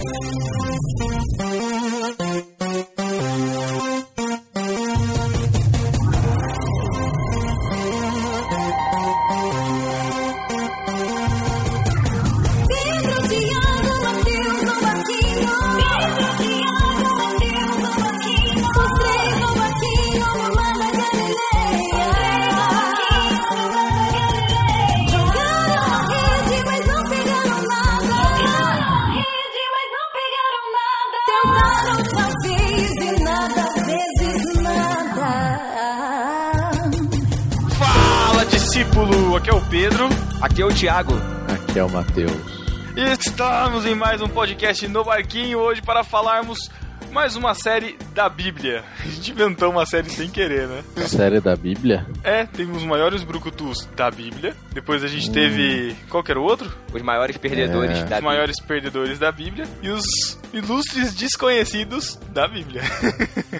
Pedro, Aqui é o Matheus. Estamos em mais um podcast no Barquinho hoje para falarmos mais uma série da Bíblia. A gente inventou uma série sem querer, né? Série da Bíblia? É, tem os maiores brucutus da Bíblia. Depois a gente teve. Qual que era o outro? Os maiores perdedores É. da Os maiores perdedores da Bíblia. E os ilustres desconhecidos da Bíblia.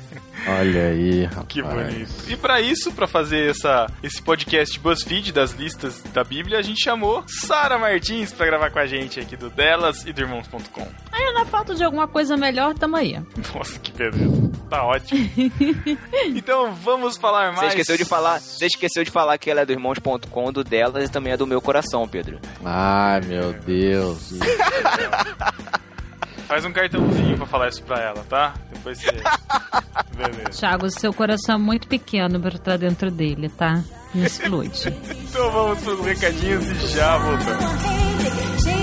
Olha aí, rapaz. Que bonito. E pra isso, pra fazer essa, esse podcast BuzzFeed das listas da Bíblia, a gente chamou Sara Martins pra gravar com a gente aqui do Delas e do Irmãos.com. Aí na falta de alguma coisa melhor, tamo aí. Nossa, que beleza. Tá ótimo. então vamos falar Você mais. esqueceu de falar, você esqueceu de falar que ela é do irmãos.com, do delas e também é do meu coração, Pedro. Ai, meu Deus. Faz um cartãozinho pra falar isso pra ela, tá? Depois você. Beleza. Thiago, seu coração é muito pequeno pra estar dentro dele, tá? Não ilude. Então vamos pros recadinhos e já voltamos.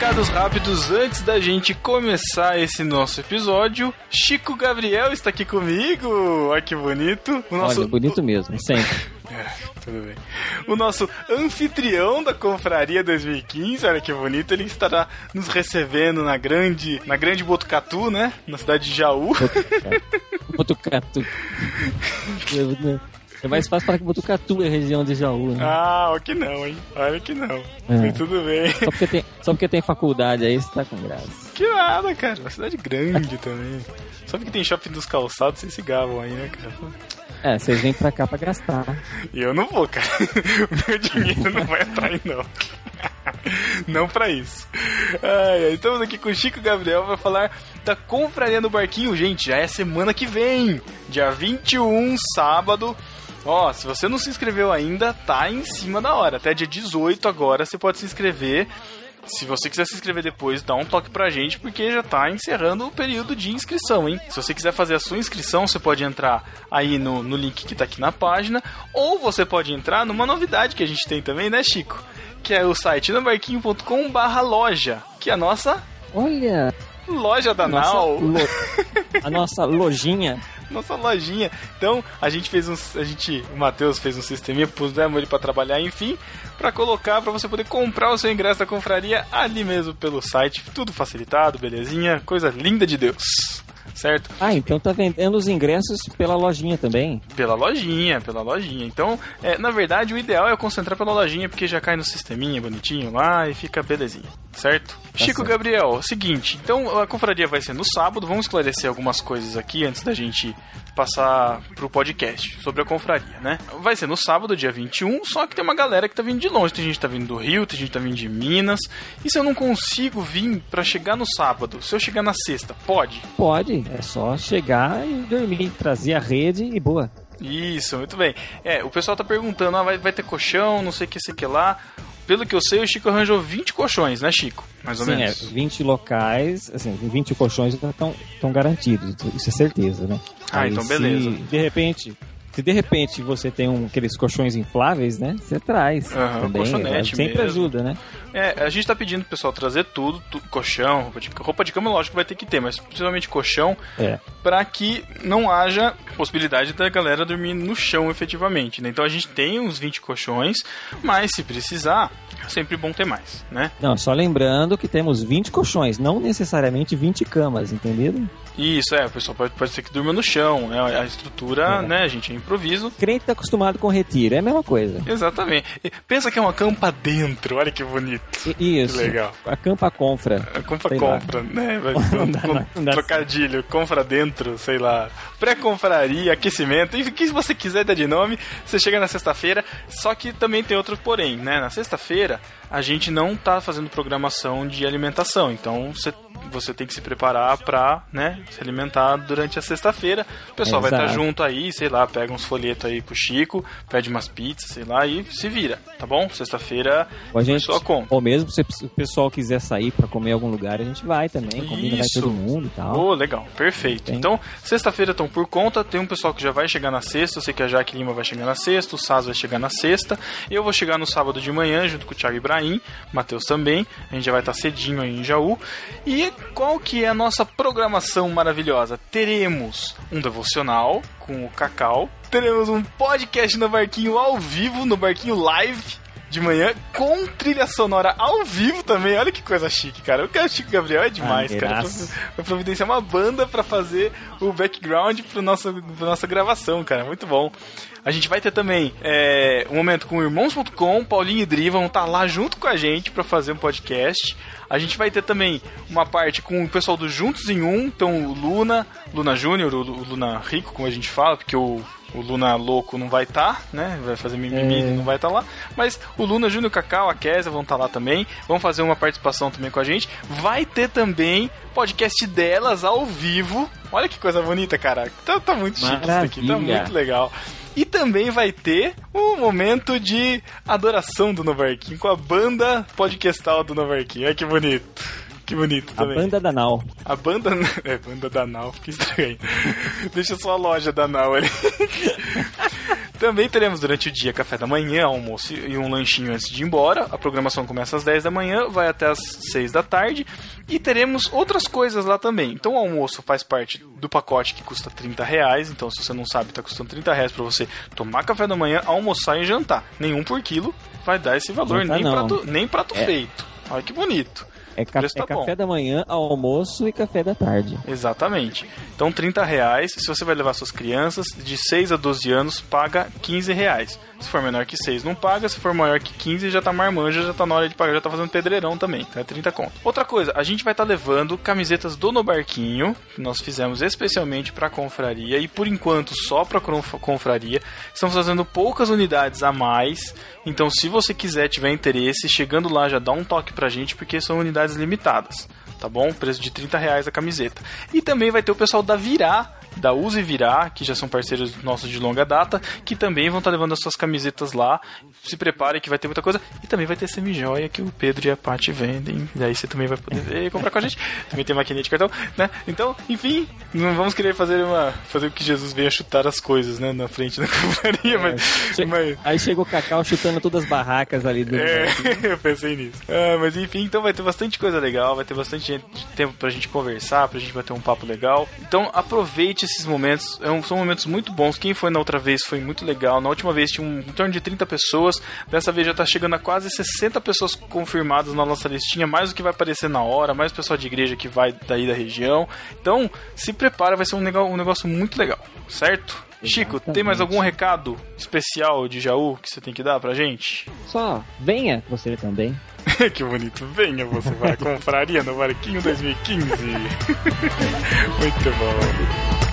Recados rápidos antes da gente começar esse nosso episódio. Chico Gabriel está aqui comigo. Olha que bonito. O nosso, Olha, bonito mesmo, sempre. Tudo bem. O nosso anfitrião da Confraria 2015, olha que bonito, ele estará nos recebendo na grande, na grande Botucatu, né? Na cidade de Jaú. Botucatu. É mais fácil falar que Botucatu é região de Jaú, né? Ah, olha que não, hein? Olha que não. É. Tudo bem. Só, porque tem, só porque tem faculdade aí, você tá com graça. Que nada, cara. Uma cidade grande também. Só porque tem shopping dos calçados, vocês se gavam aí, né, cara? É, vocês vêm pra cá pra gastar. E eu não vou, cara. O meu dinheiro não vai aí, não. Não pra isso. Ai, ai, estamos aqui com o Chico Gabriel para falar da Confraria no Barquinho. Gente, já é semana que vem. Dia 21, sábado. Ó, se você não se inscreveu ainda, tá em cima da hora. Até dia 18 agora você pode se inscrever. Se você quiser se inscrever depois, dá um toque pra gente, porque já tá encerrando o período de inscrição, hein? Se você quiser fazer a sua inscrição, você pode entrar aí no, no link que tá aqui na página, ou você pode entrar numa novidade que a gente tem também, né, Chico? Que é o site nobarquinho.com barra loja, que é a nossa Olha, loja da nossa, Nau. lo- a nossa lojinha. nossa lojinha. Então, a gente fez um. A gente, o Matheus fez um sisteminha, pusemos ele pra trabalhar, enfim, pra colocar, pra você poder comprar o seu ingresso da confraria ali mesmo pelo site. Tudo facilitado, belezinha, coisa linda de Deus. Certo? Ah, então tá vendendo os ingressos pela lojinha também. Pela lojinha, pela lojinha. Então, é, na verdade, o ideal é concentrar pela lojinha, porque já cai no sisteminha bonitinho lá e fica belezinha. Certo? Chico certo. Gabriel, seguinte, então a confraria vai ser no sábado, vamos esclarecer algumas coisas aqui antes da gente passar pro podcast sobre a confraria, né? Vai ser no sábado, dia 21, só que tem uma galera que tá vindo de longe, tem gente que tá vindo do Rio, tem gente que tá vindo de Minas. E se eu não consigo vir pra chegar no sábado, se eu chegar na sexta, pode? Pode, é só chegar e dormir, trazer a rede e boa. Isso, muito bem. É, o pessoal tá perguntando, ah, vai, vai ter colchão, não sei o que, sei que lá. Pelo que eu sei, o Chico arranjou 20 colchões, né, Chico? Mais ou Sim, é, menos. 20 locais, assim, 20 colchões estão garantidos, isso é certeza, né? Ah, então beleza. Se de repente, se de repente você tem um, aqueles colchões infláveis, né? Você traz. Aham, também, colchonete sempre mesmo. ajuda, né? É, a gente tá pedindo pro pessoal trazer tudo, tu- colchão, roupa de, roupa de cama, lógico que vai ter que ter, mas principalmente colchão, É. para que não haja possibilidade da galera dormir no chão efetivamente, né? Então a gente tem uns 20 colchões, mas se precisar, sempre bom ter mais, né? Não, só lembrando que temos 20 colchões, não necessariamente 20 camas, entendido? Isso, é, o pessoal pode, pode ser que durma no chão, né? A estrutura, É. né, a gente é improviso. Crente tá acostumado com retiro, é a mesma coisa. Exatamente. E Pensa que é uma campa dentro, olha que bonito. Isso. Que legal. A campa confra. A compra Sei lá. compra, né? Um, trocadilho, compra dentro, sei lá. Pré-confraria, aquecimento, enfim, o que você quiser dar de nome, você chega na sexta-feira, só que também tem outro porém, né? Na sexta-feira, a gente não tá fazendo programação de alimentação, então você, você tem que se preparar pra, né, se alimentar durante a sexta-feira. O pessoal vai estar Exato. junto aí, sei lá, pega uns folhetos aí pro Chico, pede umas pizzas, sei lá, e se vira, tá bom? Sexta-feira, a gente, pessoa compra. ou mesmo se o pessoal quiser sair pra comer em algum lugar, a gente vai também, combina, vai todo mundo e tal. Oh, legal, perfeito. Tem. Então, sexta-feira estão por conta, tem um pessoal que já vai chegar na sexta, eu sei que a Jaque Lima vai chegar na sexta, o Saz vai chegar na sexta, eu vou chegar no sábado de manhã junto com o Thiago Ibrahim, Matheus também, a gente já vai estar cedinho aí em Jaú. E qual que é a nossa programação maravilhosa? Teremos um devocional com o Cacau, teremos um podcast no Barquinho ao vivo, no Barquinho Live, de manhã, com trilha sonora ao vivo também. Olha que coisa chique, cara. O cara Chico Gabriel é demais, cara. Maneiraço. Vai providenciar uma banda pra fazer o background pro nosso, pra nossa gravação, cara. Muito bom. A gente vai ter também é, um momento com irmãos.com, Paulinho e Dri vão estar lá junto com a gente pra fazer um podcast. A gente vai ter também uma parte com o pessoal do Juntos em Um, então o Luna, Luna Júnior, o, Luna Rico, como a gente fala, porque o, o Luna Louco não vai estar, né? Vai fazer mimimi e não vai estar lá. Mas o Luna Júnior, o Cacau, a Kézia vão estar lá também. Vão fazer uma participação também com a gente. Vai ter também podcast delas ao vivo. Olha que coisa bonita, cara. Tá, tá muito chique isso aqui, tá muito legal. E também vai ter um momento de adoração do Novarquinho com a banda podcastal do Novarquinho. Olha que bonito. Que bonito A também. banda da Nau. A banda. É, banda da Nau, fica estranho. Deixa só a loja da Nau ali. Também teremos durante o dia café da manhã, almoço e um lanchinho antes de ir embora. A programação começa às 10 da manhã, vai até às 6 da tarde. E teremos outras coisas lá também. Então o almoço faz parte do pacote que custa 30 reais. Então se você não sabe, está custando 30 reais para você tomar café da manhã, almoçar e jantar. Nenhum por quilo vai dar esse valor, nem não. prato, nem prato É. feito. Olha que bonito. É, ca- tá é café bom. da manhã, almoço e café da tarde. Exatamente. Então, 30 reais. Se você vai levar suas crianças de 6 a 12 anos, paga 15 reais. Se for menor que 6, não paga. Se for maior que 15, já tá marmanja, já tá na hora de pagar, já tá fazendo pedreirão também. Então é 30 conto. Outra coisa, a gente vai estar levando camisetas do No Barquinho, que nós fizemos especialmente pra confraria e por enquanto só pra conf- confraria. Estamos fazendo poucas unidades a mais. Então, se você quiser, tiver interesse, chegando lá já dá um toque pra gente, porque são unidades limitadas tá bom? Preço de 30 reais a camiseta. E também vai ter o pessoal da Virá, da Use Virá, que já são parceiros nossos de longa data, que também vão estar levando as suas camisetas lá. Se prepare que vai ter muita coisa. E também vai ter semijoia que o Pedro e a Paty vendem. E aí você também vai poder ver comprar com a gente. Também tem maquininha de cartão, né? Então, enfim, não vamos querer fazer uma. fazer o que Jesus venha chutar as coisas, né? Na frente da companhia, mas. Che- mas Aí chega o Cacau chutando todas as barracas ali do. é, eu pensei nisso. Ah, mas enfim, então vai ter bastante coisa legal, vai ter bastante tempo pra gente conversar, pra gente bater um papo legal. Então aproveite esses momentos, é são momentos muito bons. Quem foi na outra vez foi muito legal. Na última vez tinha um, em torno de 30 pessoas, dessa vez já tá chegando a quase 60 pessoas confirmadas na nossa listinha, mais o que vai aparecer na hora, mais o pessoal de igreja que vai daí da região. Então se prepara, vai ser um, nego- um negócio muito legal, certo? Chico, tem mais Exatamente. algum recado especial de Jaú que você tem que dar pra gente? Só venha você também. que bonito. Venha, você vai à confraria no Barquinho 2015. Muito bom.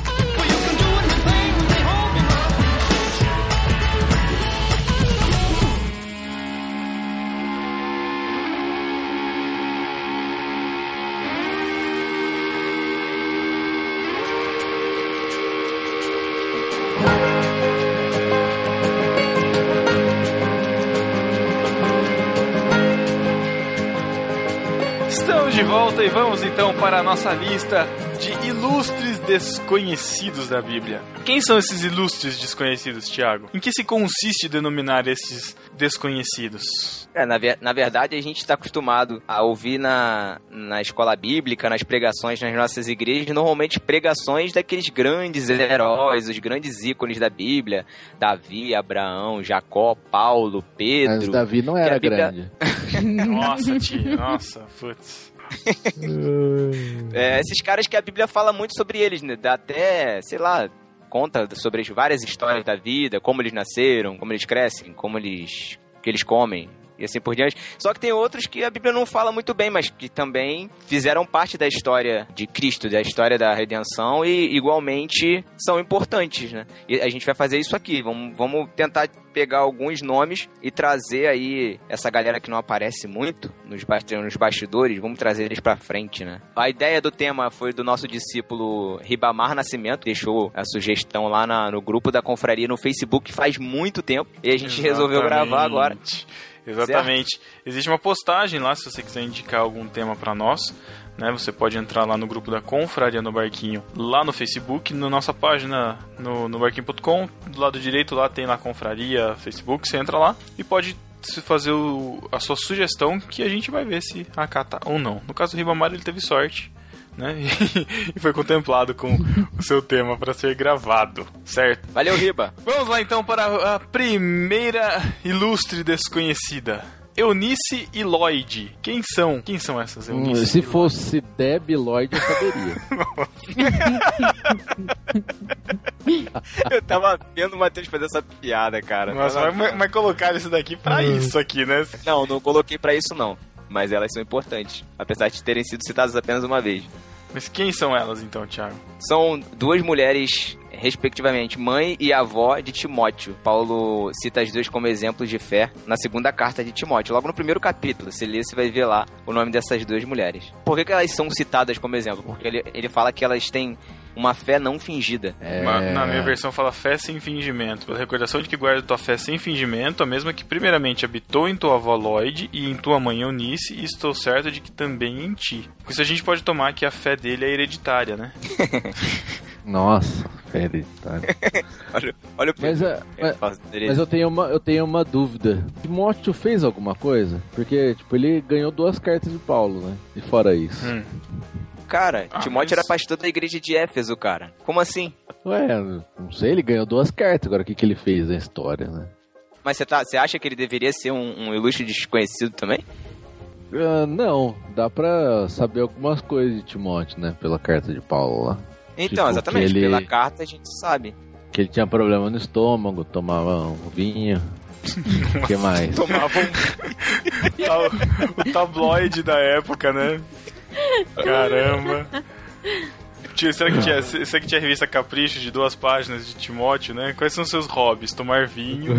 Volta e vamos então para a nossa lista de ilustres desconhecidos da Bíblia. Quem são esses ilustres desconhecidos, Tiago? Em que se consiste denominar esses desconhecidos? É, na, ver- na verdade, a gente está acostumado a ouvir na, na escola bíblica, nas pregações nas nossas igrejas, normalmente pregações daqueles grandes heróis, os grandes ícones da Bíblia: Davi, Abraão, Jacó, Paulo, Mas Pedro. Davi não era Bíblia- grande. Nossa, tia, nossa, putz. É, esses caras que a Bíblia fala muito sobre eles, né? Dá até, sei lá, conta sobre as várias histórias da vida, como eles nasceram, como eles crescem, como eles. que eles comem. E assim por diante. Só que tem outros que a Bíblia não fala muito bem, mas que também fizeram parte da história de Cristo, da história da redenção e igualmente são importantes, né? E a gente vai fazer isso aqui. Vamos, vamos tentar pegar alguns nomes e trazer aí essa galera que não aparece muito nos, nos bastidores, vamos trazer eles pra frente, né? A ideia do tema foi do nosso discípulo Ribamar Nascimento, deixou a sugestão lá na- no grupo da confraria no Facebook faz muito tempo e a gente resolveu gravar agora. Exatamente. Existe uma postagem lá, se você quiser indicar algum tema pra nós, né? Você pode entrar lá no grupo da Confraria no Barquinho, lá no Facebook, na nossa página no, no barquinho.com, do lado direito lá tem lá Confraria, Facebook, você entra lá e pode fazer o- a sua sugestão que a gente vai ver se acata ou não. No caso do Ribamar, ele teve sorte. Né? E foi contemplado com o seu tema para ser gravado, certo? Valeu, Riba! Vamos lá então para a primeira ilustre desconhecida. Eunice e Lloyd. Quem são? Quem são essas Hum, Eunice? se e fosse Deb Lloyd, eu saberia. Eu tava vendo o Matheus fazer essa piada, cara. Tava mas, mas colocaram isso daqui pra isso aqui, né? Não, não coloquei pra isso não. Mas elas são importantes, apesar de terem sido citadas apenas uma vez. Mas quem são elas então, Thiago? São duas mulheres, respectivamente, mãe e avó de Timóteo. Paulo cita as duas como exemplos de fé na segunda carta de Timóteo. Logo no primeiro capítulo, se ler, você vai ver lá o nome dessas duas mulheres. Por que, que elas são citadas como exemplo? Porque ele, ele fala que elas têm uma fé não fingida. É... Uma- Na minha versão fala fé sem fingimento. Pela recordação de que guarda tua fé sem fingimento, a mesma que primeiramente habitou em tua avó Lloyd e em tua mãe Eunice, e estou certo de que também em ti. Com isso a gente pode tomar que a fé dele é hereditária, né? Nossa, hereditário. Olha, olha o Mas, é, mas, mas eu tenho uma, eu tenho uma dúvida. Timóteo fez alguma coisa? Porque, tipo, ele ganhou duas cartas de Paulo, né? E fora isso. Hum. Cara, Ah, Timóteo mas- era pastor da igreja de Éfeso, cara. Como assim? Ué, não sei, ele ganhou duas cartas. Agora, o que, que ele fez na história, né? Mas você tá, acha que ele deveria ser um, um ilustre desconhecido também? Ah, não, dá pra saber algumas coisas de Timóteo, né? Pela carta de Paulo lá. Então, Tipo, exatamente. ele- Pela carta a gente sabe. Que ele tinha problema no estômago, tomava um vinho. O que mais? Tomavam tal- o tabloide da época, né? Caramba. Tinha- Será que, tinha, será que tinha a revista Capricho de duas páginas de Timóteo, né? Quais são seus hobbies? Tomar vinho,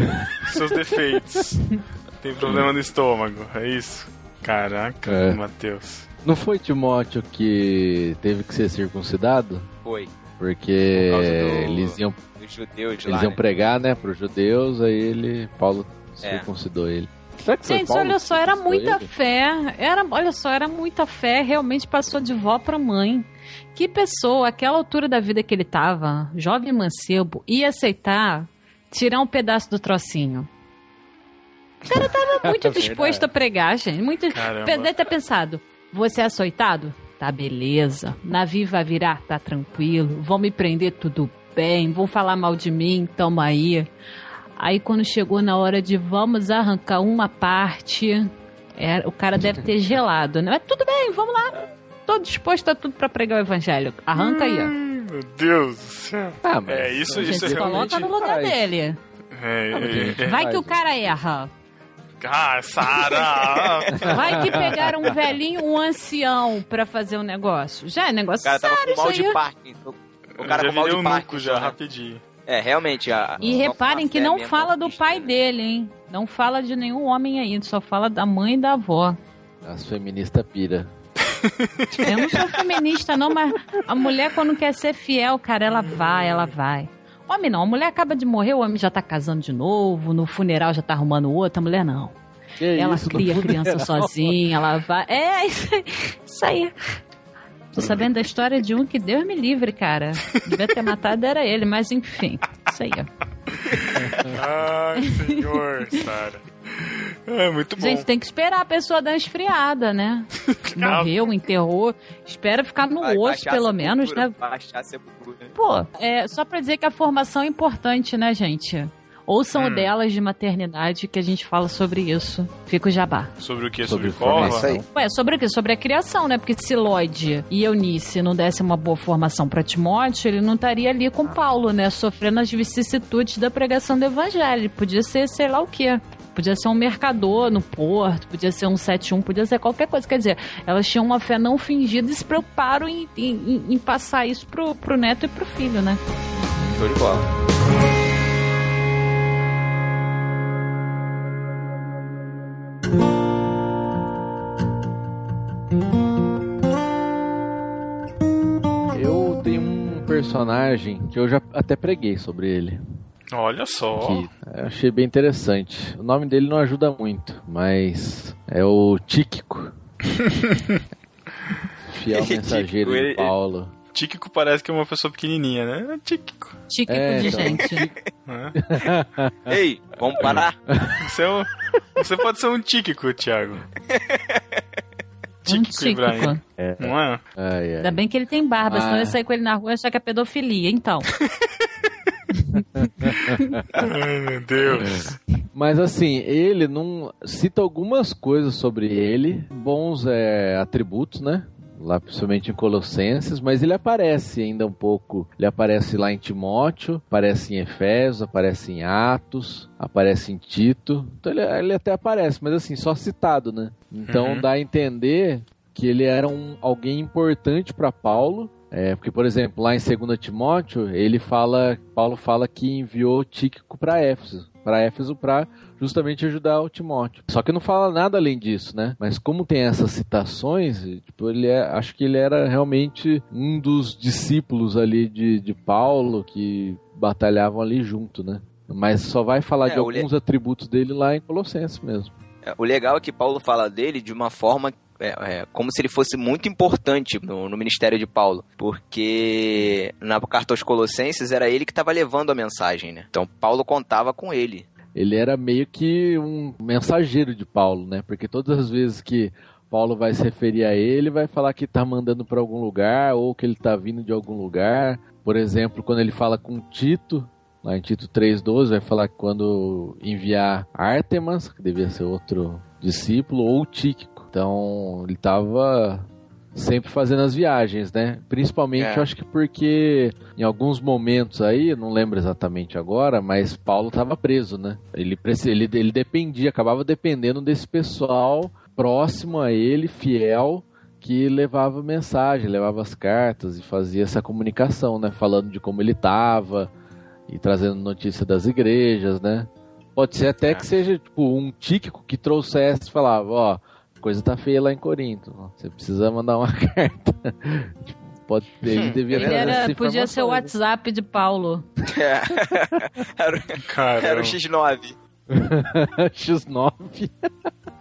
seus defeitos. Tem problema no estômago, é isso? Caraca, É. Matheus. Não foi Timóteo que teve que ser circuncidado? Foi. Porque Por do- eles iam, eles lá, iam né? pregar, né, pros judeus, aí ele, Paulo É. circuncidou ele. Será que Gente, Paulo olha só, era muita ele? fé. Era, olha só, era muita fé. Realmente passou de vó pra mãe. Que pessoa, aquela altura da vida que ele tava, jovem mancebo, ia aceitar tirar um pedaço do trocinho? O cara tava muito disposto a pregar, gente. Muito. Caramba. Deve ter pensado: você é açoitado? Tá beleza. Navio vai virar? Tá tranquilo. Vão me prender? Tudo bem. Vão falar mal de mim? Tamo aí. Aí quando chegou na hora de vamos arrancar uma parte, é, o cara deve ter gelado, né? Mas tudo bem, vamos lá. Tô disposto a tudo pra pregar o evangelho. Arranca aí, ó. Hum, Meu Deus do céu. Ah, mas É, isso, A gente isso é realmente... coloca no lugar faz. dele. É, é, gente, é. Vai que o cara erra. Ah, Sara! Vai que pegaram um velhinho, um ancião pra fazer um negócio. Já é O negócio cara tava sério com mal de. Parkinson. O cara já com mal de um Parkinson. já, né? rapidinho. É, realmente. A, E reparem que não fala do pai né? dele, hein? Não fala de nenhum homem aí, só fala da mãe e da avó. As feministas pira. Eu não sou feminista, não, mas a mulher, quando quer ser fiel, cara, ela vai, ela vai. Homem não, a mulher acaba de morrer, o homem já tá casando de novo, no funeral já tá arrumando outra, a mulher não. Que ela isso, cria a criança sozinha, ela vai. É, isso aí. Tô sabendo da história de um que Deus me livre, cara. Devia ter matado era ele, mas enfim. Isso aí, ó. Ai, senhor, Sara. É muito bom. Gente, tem que esperar a pessoa dar uma esfriada, né? Morreu, enterrou. Espera ficar no Vai osso, pelo menos, né? Baixar a sepultura. Pô, é só pra dizer que a formação é importante, né, gente? Ouçam o Hum. delas de maternidade que a gente fala sobre isso. Fica o jabá. Sobre o que? Sobre Sobre, cova? É isso aí. Ué, sobre o quê? Sobre a criação, né? Porque se Lloyd e Eunice não dessem uma boa formação pra Timóteo, ele não estaria ali com Paulo, né? Sofrendo as vicissitudes da pregação do evangelho. Ele Podia ser sei lá o quê. Podia ser um mercador no porto, podia ser um 71, podia ser qualquer coisa. Quer dizer, elas tinham uma fé não fingida e se preocuparam em, em- em passar isso pro, pro neto e pro filho, né? Show de bola. Eu tenho um personagem que eu já até preguei sobre ele. Olha só. Que eu achei bem interessante. O nome dele não ajuda muito, mas é o Tíquico. Fiel mensageiro de Paulo. Tíquico parece que é uma pessoa pequenininha, né? Tíquico. Tíquico É, de então, gente. Ei, vamos parar? Você, é um- você pode ser um Tíquico, Thiago. Um Tíquico Ibrahim. tíquico. Não é? Ai, ai. Ainda bem que ele tem barba, Ah. senão eu ia sair com ele na rua e achar que é pedofilia. Então, Ai, meu Deus. Mas assim, ele não cita algumas coisas sobre ele, bons é, atributos, né? Lá principalmente em Colossenses, mas ele aparece ainda um pouco. Ele aparece lá em Timóteo, aparece em Efésios, aparece em Atos, aparece em Tito. Então ele, ele até aparece, mas assim, só citado, né? Então Uhum. dá a entender que ele era um, alguém importante para Paulo. É, porque, por exemplo, lá em 2 Timóteo, ele fala, Paulo fala que enviou Tíquico para Éfeso, para Éfeso para justamente ajudar o Timóteo. Só que não fala nada além disso, né? Mas como tem essas citações, tipo, ele é, acho que ele era realmente um dos discípulos ali de, de Paulo que batalhavam ali junto, né? Mas só vai falar É, de o le- alguns atributos dele lá em Colossenses mesmo. É, O legal é que Paulo fala dele de uma forma é, é, como se ele fosse muito importante no, no ministério de Paulo, porque na carta aos Colossenses era ele que estava levando a mensagem, né? Então Paulo contava com ele. Ele era meio que um mensageiro de Paulo, né? Porque todas as vezes que Paulo vai se referir a ele, vai falar que tá mandando para algum lugar ou que ele tá vindo de algum lugar. Por exemplo, quando ele fala com Tito, lá em Tito 3:12, vai falar que quando enviar Artemas, que devia ser outro discípulo, ou Tíquico. Então, ele tava sempre fazendo as viagens, né? Principalmente, É. eu acho que porque em alguns momentos aí, não lembro exatamente agora, mas Paulo estava preso, né? Ele, ele, ele dependia, acabava dependendo desse pessoal próximo a ele, fiel, que levava mensagem, levava as cartas e fazia essa comunicação, né? Falando de como ele estava e trazendo notícia das igrejas, né? Pode ser até que seja tipo um tíquico que trouxesse e falava, ó, coisa tá feia lá em Corinto, você precisa mandar uma carta. Tipo, Pode ele devia ele trazer era, podia ser o? WhatsApp de Paulo. era, Caramba. era o X9. X9.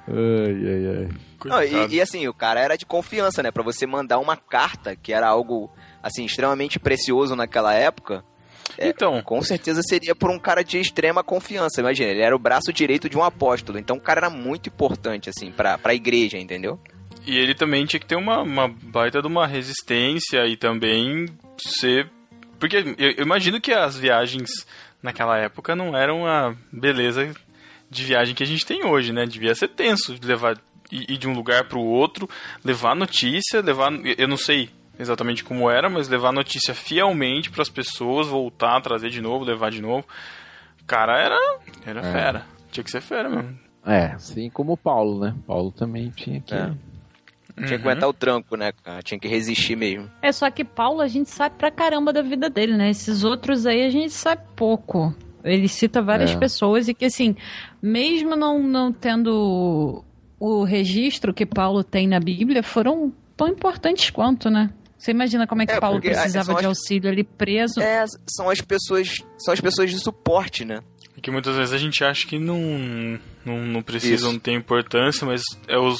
ai, ai, ai. Não, e, e, assim, o cara era de confiança, né? Pra você mandar uma carta, que era algo, assim, extremamente precioso naquela época, Então, com certeza seria por um cara de extrema confiança. Imagina, ele era o braço direito de um apóstolo. Então o cara era muito importante, assim, pra, pra igreja, entendeu? e ele também tinha que ter uma, uma baita de uma resistência e também ser. Porque eu, eu imagino que as viagens naquela época não eram a beleza de viagem que a gente tem hoje, né? Devia ser tenso de levar ir de um lugar para o outro, levar notícia, levar. Eu não sei exatamente como era, mas levar notícia fielmente para as pessoas, voltar, trazer de novo, levar de novo. O cara era, era É. fera. Tinha que ser fera mesmo. É, assim como o Paulo, né? Paulo também tinha que. É. Tinha que Uhum. aguentar o tranco, né? cara? Tinha que resistir mesmo. É só que Paulo a gente sabe pra caramba da vida dele, né? Esses outros aí a gente sabe pouco. Ele cita várias É. pessoas e que assim, mesmo não, não tendo o registro que Paulo tem na Bíblia, foram tão importantes quanto, né? Você imagina como é que É, Paulo porque, precisava são de as- auxílio ali preso. É, são as pessoas. São as pessoas de suporte, né? E que muitas vezes a gente acha que não, não, não precisam Isso. ter importância, mas é os,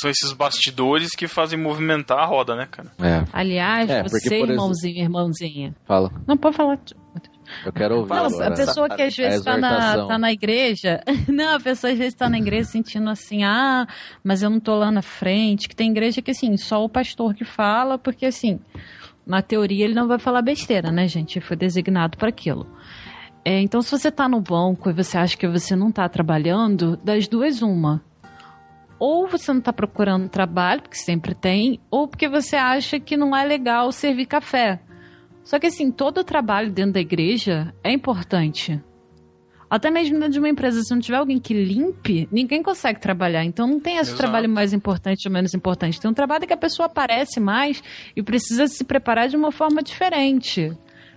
são esses bastidores que fazem movimentar a roda, né, cara? É, Aliás, É, porque, você, por exemplo- irmãozinho, irmãzinha. fala. Não pode falar. Eu quero ouvir Não, agora. a pessoa que às vezes tá na, tá na igreja. Não, a pessoa às vezes tá na igreja sentindo assim, ah, mas eu não tô lá na frente. Que tem igreja que assim, só o pastor que fala, porque assim, na teoria ele não vai falar besteira, né, gente? Ele foi designado para aquilo. É, então, se você tá no banco e você acha que você não tá trabalhando, das duas, uma. Ou você não tá procurando trabalho, porque sempre tem, ou porque você acha que não é legal servir café. Só que assim, todo o trabalho dentro da igreja é importante. Até mesmo dentro de uma empresa, se não tiver alguém que limpe, ninguém consegue trabalhar. Então não tem esse Exato. trabalho mais importante ou menos importante. Tem um trabalho que a pessoa aparece mais e precisa se preparar de uma forma diferente.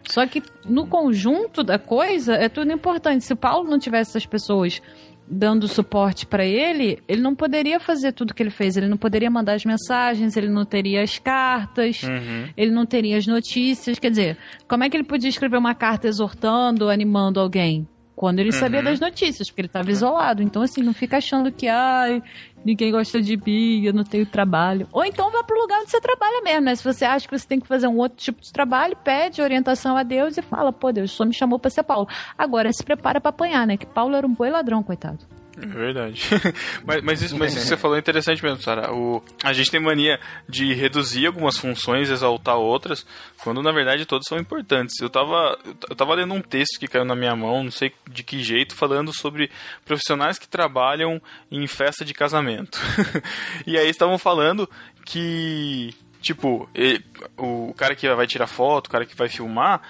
Só que no conjunto da coisa é tudo importante. Se o Paulo não tivesse essas pessoas dando suporte para ele, ele não poderia fazer tudo que ele fez. Ele não poderia mandar as mensagens, ele não teria as cartas, Uhum. ele não teria as notícias. Quer dizer, como é que ele podia escrever uma carta exortando, animando alguém? Quando ele sabia Uhum. das notícias, porque ele estava isolado. Então, assim, não fica achando que, ai, ninguém gosta de mim, eu não tenho trabalho. Ou então vá pro lugar onde você trabalha mesmo, né? Se você acha que você tem que fazer um outro tipo de trabalho, pede orientação a Deus e fala, pô, Deus só me chamou pra ser Paulo. Agora, se prepara pra apanhar, né? Que Paulo era um boi ladrão, coitado. É verdade. mas, mas, isso, mas isso que você falou é interessante mesmo, Sara. O, a gente tem mania de reduzir algumas funções, exaltar outras, quando na verdade todas são importantes. Eu tava, eu tava lendo um texto que caiu na minha mão, não sei de que jeito, falando sobre profissionais que trabalham em festa de casamento. e aí estavam falando que, tipo, ele- o cara que vai tirar foto, o cara que vai filmar,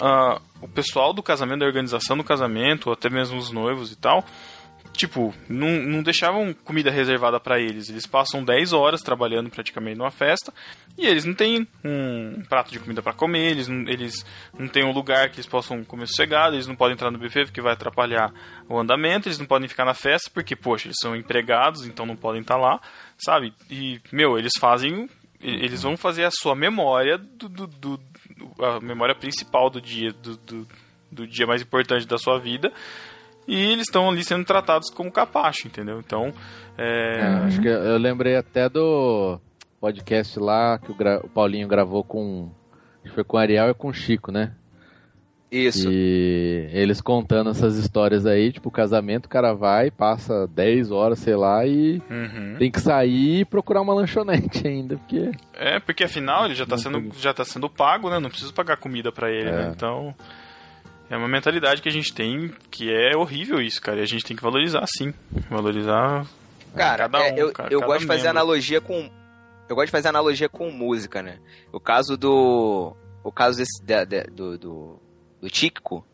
ah, o pessoal do casamento, da organização do casamento, ou até mesmo os noivos e tal, tipo, não, não deixavam comida reservada pra eles. Eles passam 10 horas trabalhando praticamente numa festa e eles não têm um prato de comida pra comer, eles não, eles não têm um lugar que eles possam comer sossegado, eles não podem entrar no buffet porque vai atrapalhar o andamento, eles não podem ficar na festa porque, poxa, eles são empregados, então não podem estar lá, sabe? E, meu, eles fazem. Eles vão fazer a sua memória do, do, do- a memória principal do dia, do, do, do dia mais importante da sua vida. E eles estão ali sendo tratados como capacho, entendeu? Então, é, É, acho que eu lembrei até do podcast lá que o, gra- o Paulinho gravou com. Acho que foi com o Ariel e com o Chico, né? Isso. E eles contando essas histórias aí, tipo, o casamento, o cara vai, passa 10 horas, sei lá, e uhum. tem que sair e procurar uma lanchonete ainda, porque. é porque afinal ele já está Não sendo, já tá sendo pago, né? Não preciso pagar comida pra ele, É. né? Então, é uma mentalidade que a gente tem que é horrível isso, cara. E a gente tem que valorizar, sim. Valorizar Cara, cada é, um, eu, cara, eu cada gosto de fazer membro. analogia com. Eu gosto de fazer analogia com música, né? O caso do. O caso desse, da- da- do, do. Do Tíquico,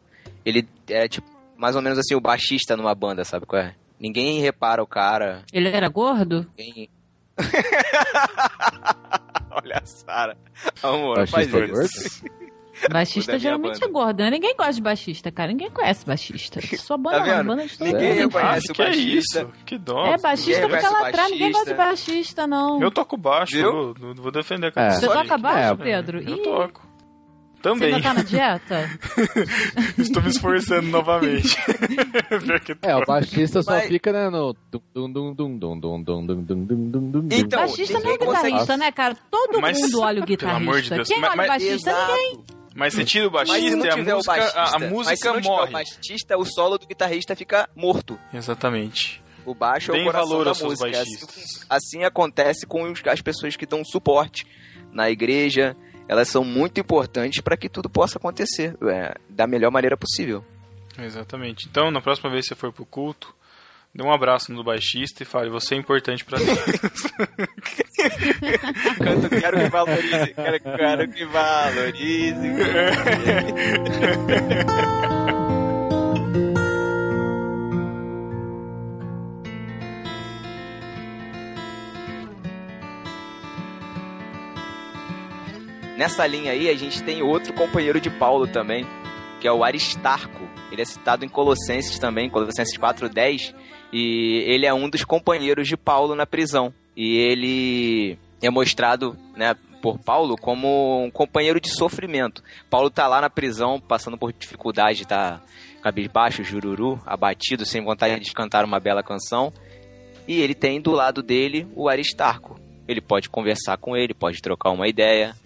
ele é tipo. Mais ou menos assim, o baixista numa banda, sabe qual é? Ninguém repara o cara. Ele era gordo? Ninguém. Olha a Sara. Amor, não faz Baixista isso. gordo? Baixista geralmente é gordo, né? Ninguém gosta de baixista, cara. Ninguém conhece baixista. Só banda tá não, banda de todo Ninguém mundo. conhece o baixista. Que é isso? Que dó. É baixista fica lá atrás, ninguém gosta de baixista, não. Eu toco baixo, eu não vou defender. Cara. É. Você toca baixo, é, Pedro? Eu Ih. toco. Também. Você tá na dieta? Estou me esforçando novamente. é, o baixista só Mas... fica, né, no... Então, baixista não é guitarrista, né, cara? Todo Mas... mundo olha o guitarrista. Quem olha o baixista? Ninguém. Mas você tira o baixista a música, baixista, a, a mas se música não tiver o morre. baixista, o solo do guitarrista fica morto. Exatamente. O baixo é Deem o coração valor da aos seus música. baixistas. Assim, assim acontece com as pessoas que dão suporte na igreja. Elas são muito importantes para que tudo possa acontecer é, da melhor maneira possível. Exatamente. Então, na próxima vez que você for pro culto, dê um abraço no baixista e fale, você é importante pra mim. Canto, quero que valorize, quero, quero que valorize. Nessa linha aí, a gente tem outro companheiro de Paulo também, que é o Aristarco. Ele é citado em Colossenses também, Colossenses 4:10, e ele é um dos companheiros de Paulo na prisão. E ele é mostrado, né, por Paulo como um companheiro de sofrimento. Paulo tá lá na prisão, passando por dificuldade, tá cabisbaixo, jururu, abatido, sem vontade de cantar uma bela canção. E ele tem do lado dele o Aristarco. Ele pode conversar com ele, pode trocar uma ideia,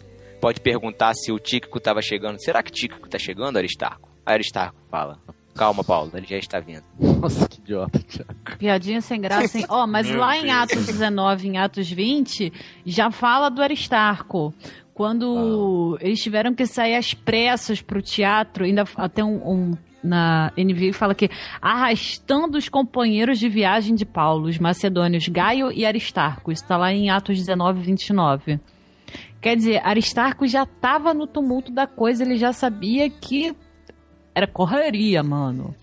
pode perguntar se o Tíquico estava chegando. Será que Tíquico tá chegando, Aristarco? Aí Aristarco fala: Calma, Paulo, ele já está vindo. Nossa, que idiota, Thiago. Piadinha sem graça, hein? Ó, mas Meu lá em Deus. Atos 19, em Atos 20, já fala do Aristarco. Quando eles tiveram que sair às pressas pro teatro, ainda até um, um, na NV fala que arrastando os companheiros de viagem de Paulo, os macedônios Gaio e Aristarco. Isso está lá em Atos 19, 29. Quer dizer, Aristarco já estava no tumulto da coisa, ele já sabia que era correria, mano.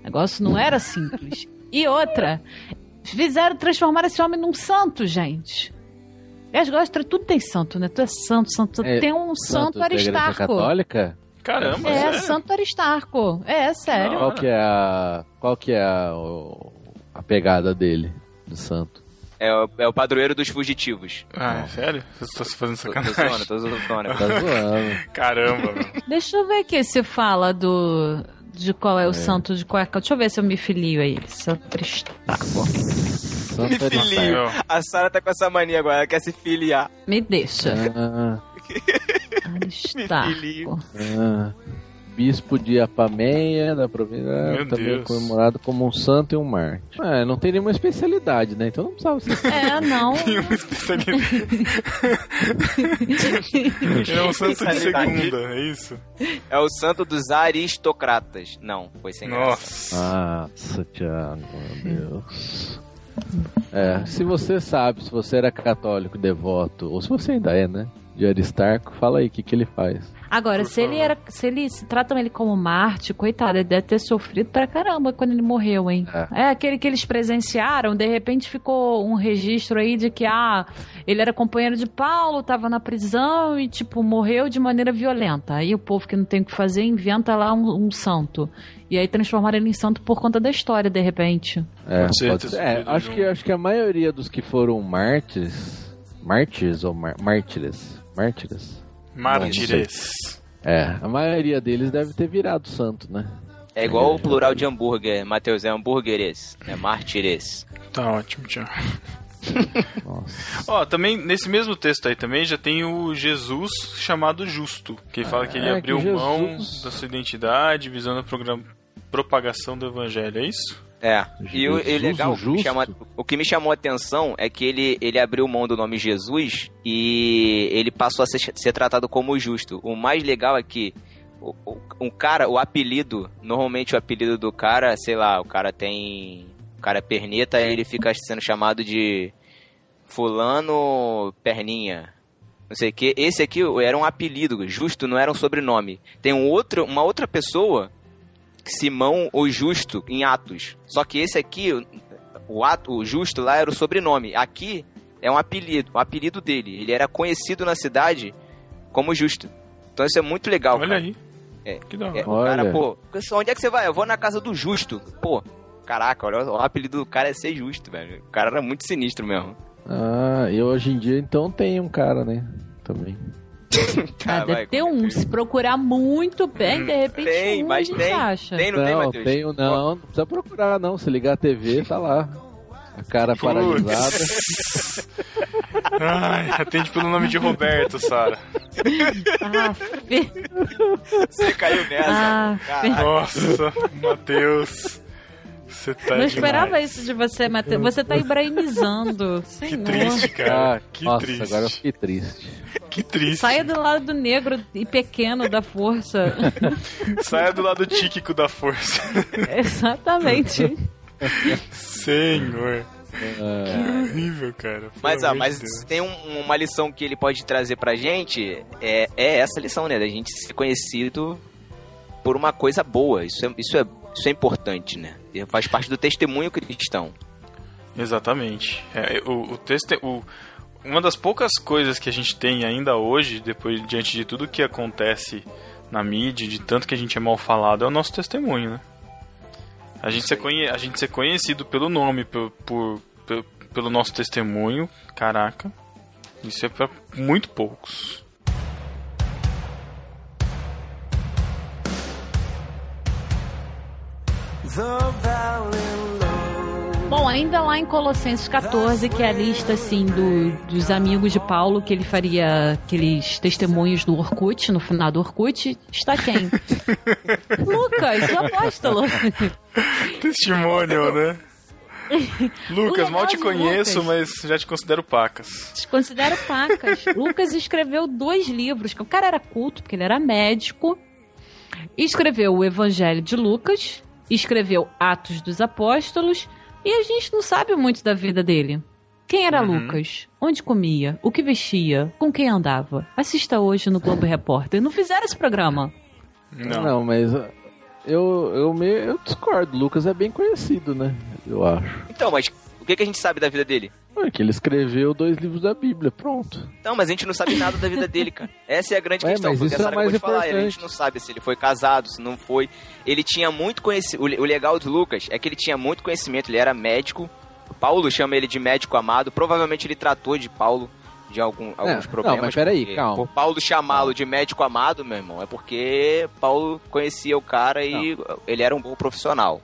O negócio não era simples. E outra, fizeram transformar esse homem num santo, gente. As gostras, tudo tem santo, né? Tu é santo, santo. É, tem um santo Igreja Aristarco. Católica? Caramba, É, sério? Santo Aristarco. É, sério. Qual que é a. Qual que é a, a pegada dele, do santo? É o, é o padroeiro dos fugitivos. Ah, é sério? Você tá se fazendo Tô, tô zoando, sacanagem? tô zoando. Tá zoando. Caramba, meu. Deixa eu ver aqui se fala do. De qual é o santo, de qual é. Deixa eu ver se eu me filio a ele. Santo. Santo Me filio. A Sara tá com essa mania agora, ela quer se filiar. Me deixa. Ah, Aristarco. ah. Bispo de Apameia, da província, Meu também Deus. comemorado como um santo e um mártir. É, não tem nenhuma especialidade, né? Então não precisava ser. É, não. Tem um especialista. Ele é um santo de Especialidade. segunda, é isso? É o santo dos aristocratas. Não, foi sem graça. Nossa. Nossa, Thiago, meu Deus. É, se você sabe, se você era católico devoto, ou se você ainda é, né? De Aristarco, fala aí o que, que ele faz. Agora, se ele era. Se ele se tratam ele como Marte, coitado, ele deve ter sofrido pra caramba quando ele morreu, hein? É. É. aquele que eles presenciaram, de repente ficou um registro aí de que, ah, ele era companheiro de Paulo, tava na prisão e, tipo, morreu de maneira violenta. Aí o povo que não tem o que fazer inventa lá um, um santo. E aí transformaram ele em santo por conta da história, de repente. É, Pode ser, pode ter ser. É, acho, que, acho que a maioria dos que foram mártires. Mártires ou mar, mártires? Mártires? Mártires. É, a maioria deles deve ter virado santo, né? É igual o plural de hambúrguer, Matheus, é hambúrgueres, é mártires. Tá ótimo, Tiago. Nossa. Ó, também, nesse mesmo texto aí também já tem o Jesus chamado Justo, que fala que ele É, abriu que Jesus- mão da sua identidade visando a program- propagação do evangelho, é isso? É, e o, e legal, o que, chama- o que me chamou a atenção é que ele, ele abriu mão do nome Jesus e ele passou a ser, ser tratado como justo. O mais legal é que o, o, um cara, o apelido, normalmente o apelido do cara, sei lá, o cara tem. O cara é perneta, aí ele fica sendo chamado de Fulano Perninha. Não sei o que. Esse aqui era um apelido, justo, não era um sobrenome. Tem um outro, uma outra pessoa Simão o Justo em Atos. Só que esse aqui, o ato, o Justo lá era o sobrenome. Aqui é um apelido, o apelido dele. Ele era conhecido na cidade como Justo. Então isso é muito legal, Olha cara. aí. É. Que da É, hora. o cara, pô, onde é que você vai? Eu vou na casa do Justo. Pô, caraca, olha, o apelido do cara é ser Justo, velho. O cara era muito sinistro mesmo. Ah, e hoje em dia então tem um cara, né? Também. Ah, Ah, deve ter um. Se procurar muito bem, de repente Tem, um mas a gente tem. acha. Tem, não, tem, não, Matheus? tenho, não, não precisa procurar, não. Se ligar a TV, tá lá. A cara paralisada. Ai, atende pelo nome de Roberto, Sara. Ah, fe- Você caiu nessa. Ah. Nossa, Matheus. Você tá Não esperava demais. isso de você, Matheus. Você tá ibrahimizando. Que Senhor. triste, cara. Ah, que nossa, triste. agora eu fiquei triste. Que triste. Saia do lado negro e pequeno da força. Saia do lado tíquico da força. Exatamente. Senhor. Ah, Que horrível, cara. Mas, ah, mas Deus. tem um- uma lição que ele pode trazer pra gente, é, é essa lição, né? Da gente ser conhecido por uma coisa boa. Isso é, isso é, isso é importante, né? Faz parte do testemunho cristão. Exatamente. É, o, o texto, o, uma das poucas coisas que a gente tem ainda hoje, depois diante de tudo que acontece na mídia, de tanto que a gente é mal falado, é o nosso testemunho, né? A gente, ser, conhe, a gente ser conhecido pelo nome, por, por, pe- pelo nosso testemunho, caraca, isso é pra muito poucos. Bom, ainda lá em Colossenses 14, que é a lista assim do, dos amigos de Paulo que ele faria aqueles testemunhos do Orkut, no final do Orkut, está quem? Lucas, o apóstolo. Testemunho, né? Lucas, mal te conheço, Lucas. mas já te considero pacas. Desconsidero pacas. Lucas escreveu dois livros. que O cara era culto, porque ele era médico. Escreveu o Evangelho de Lucas, escreveu Atos dos Apóstolos e a gente não sabe muito da vida dele. Quem era Uhum. Lucas? Onde comia? O que vestia? Com quem andava? Assista hoje no Globo Repórter. Não fizeram esse programa. Não. mas uh, eu, eu, me, eu discordo. Lucas é bem conhecido, né? Eu acho. Então, mas que, que a gente sabe da vida dele? É que ele escreveu dois livros da Bíblia, pronto. Não, mas a gente não sabe nada da vida dele, cara. Essa é a grande É, questão. mas que isso a é mais de falar. A gente importante. não sabe se ele foi casado, se não foi. Ele tinha muito conhecimento. O legal do Lucas é que ele tinha muito conhecimento, ele era médico. Paulo chama ele de médico amado. Provavelmente ele tratou de Paulo de algum, alguns não, problemas. mas peraí, calma. Por Paulo chamá-lo de médico amado, meu irmão, é porque Paulo conhecia o cara e ele era um bom profissional.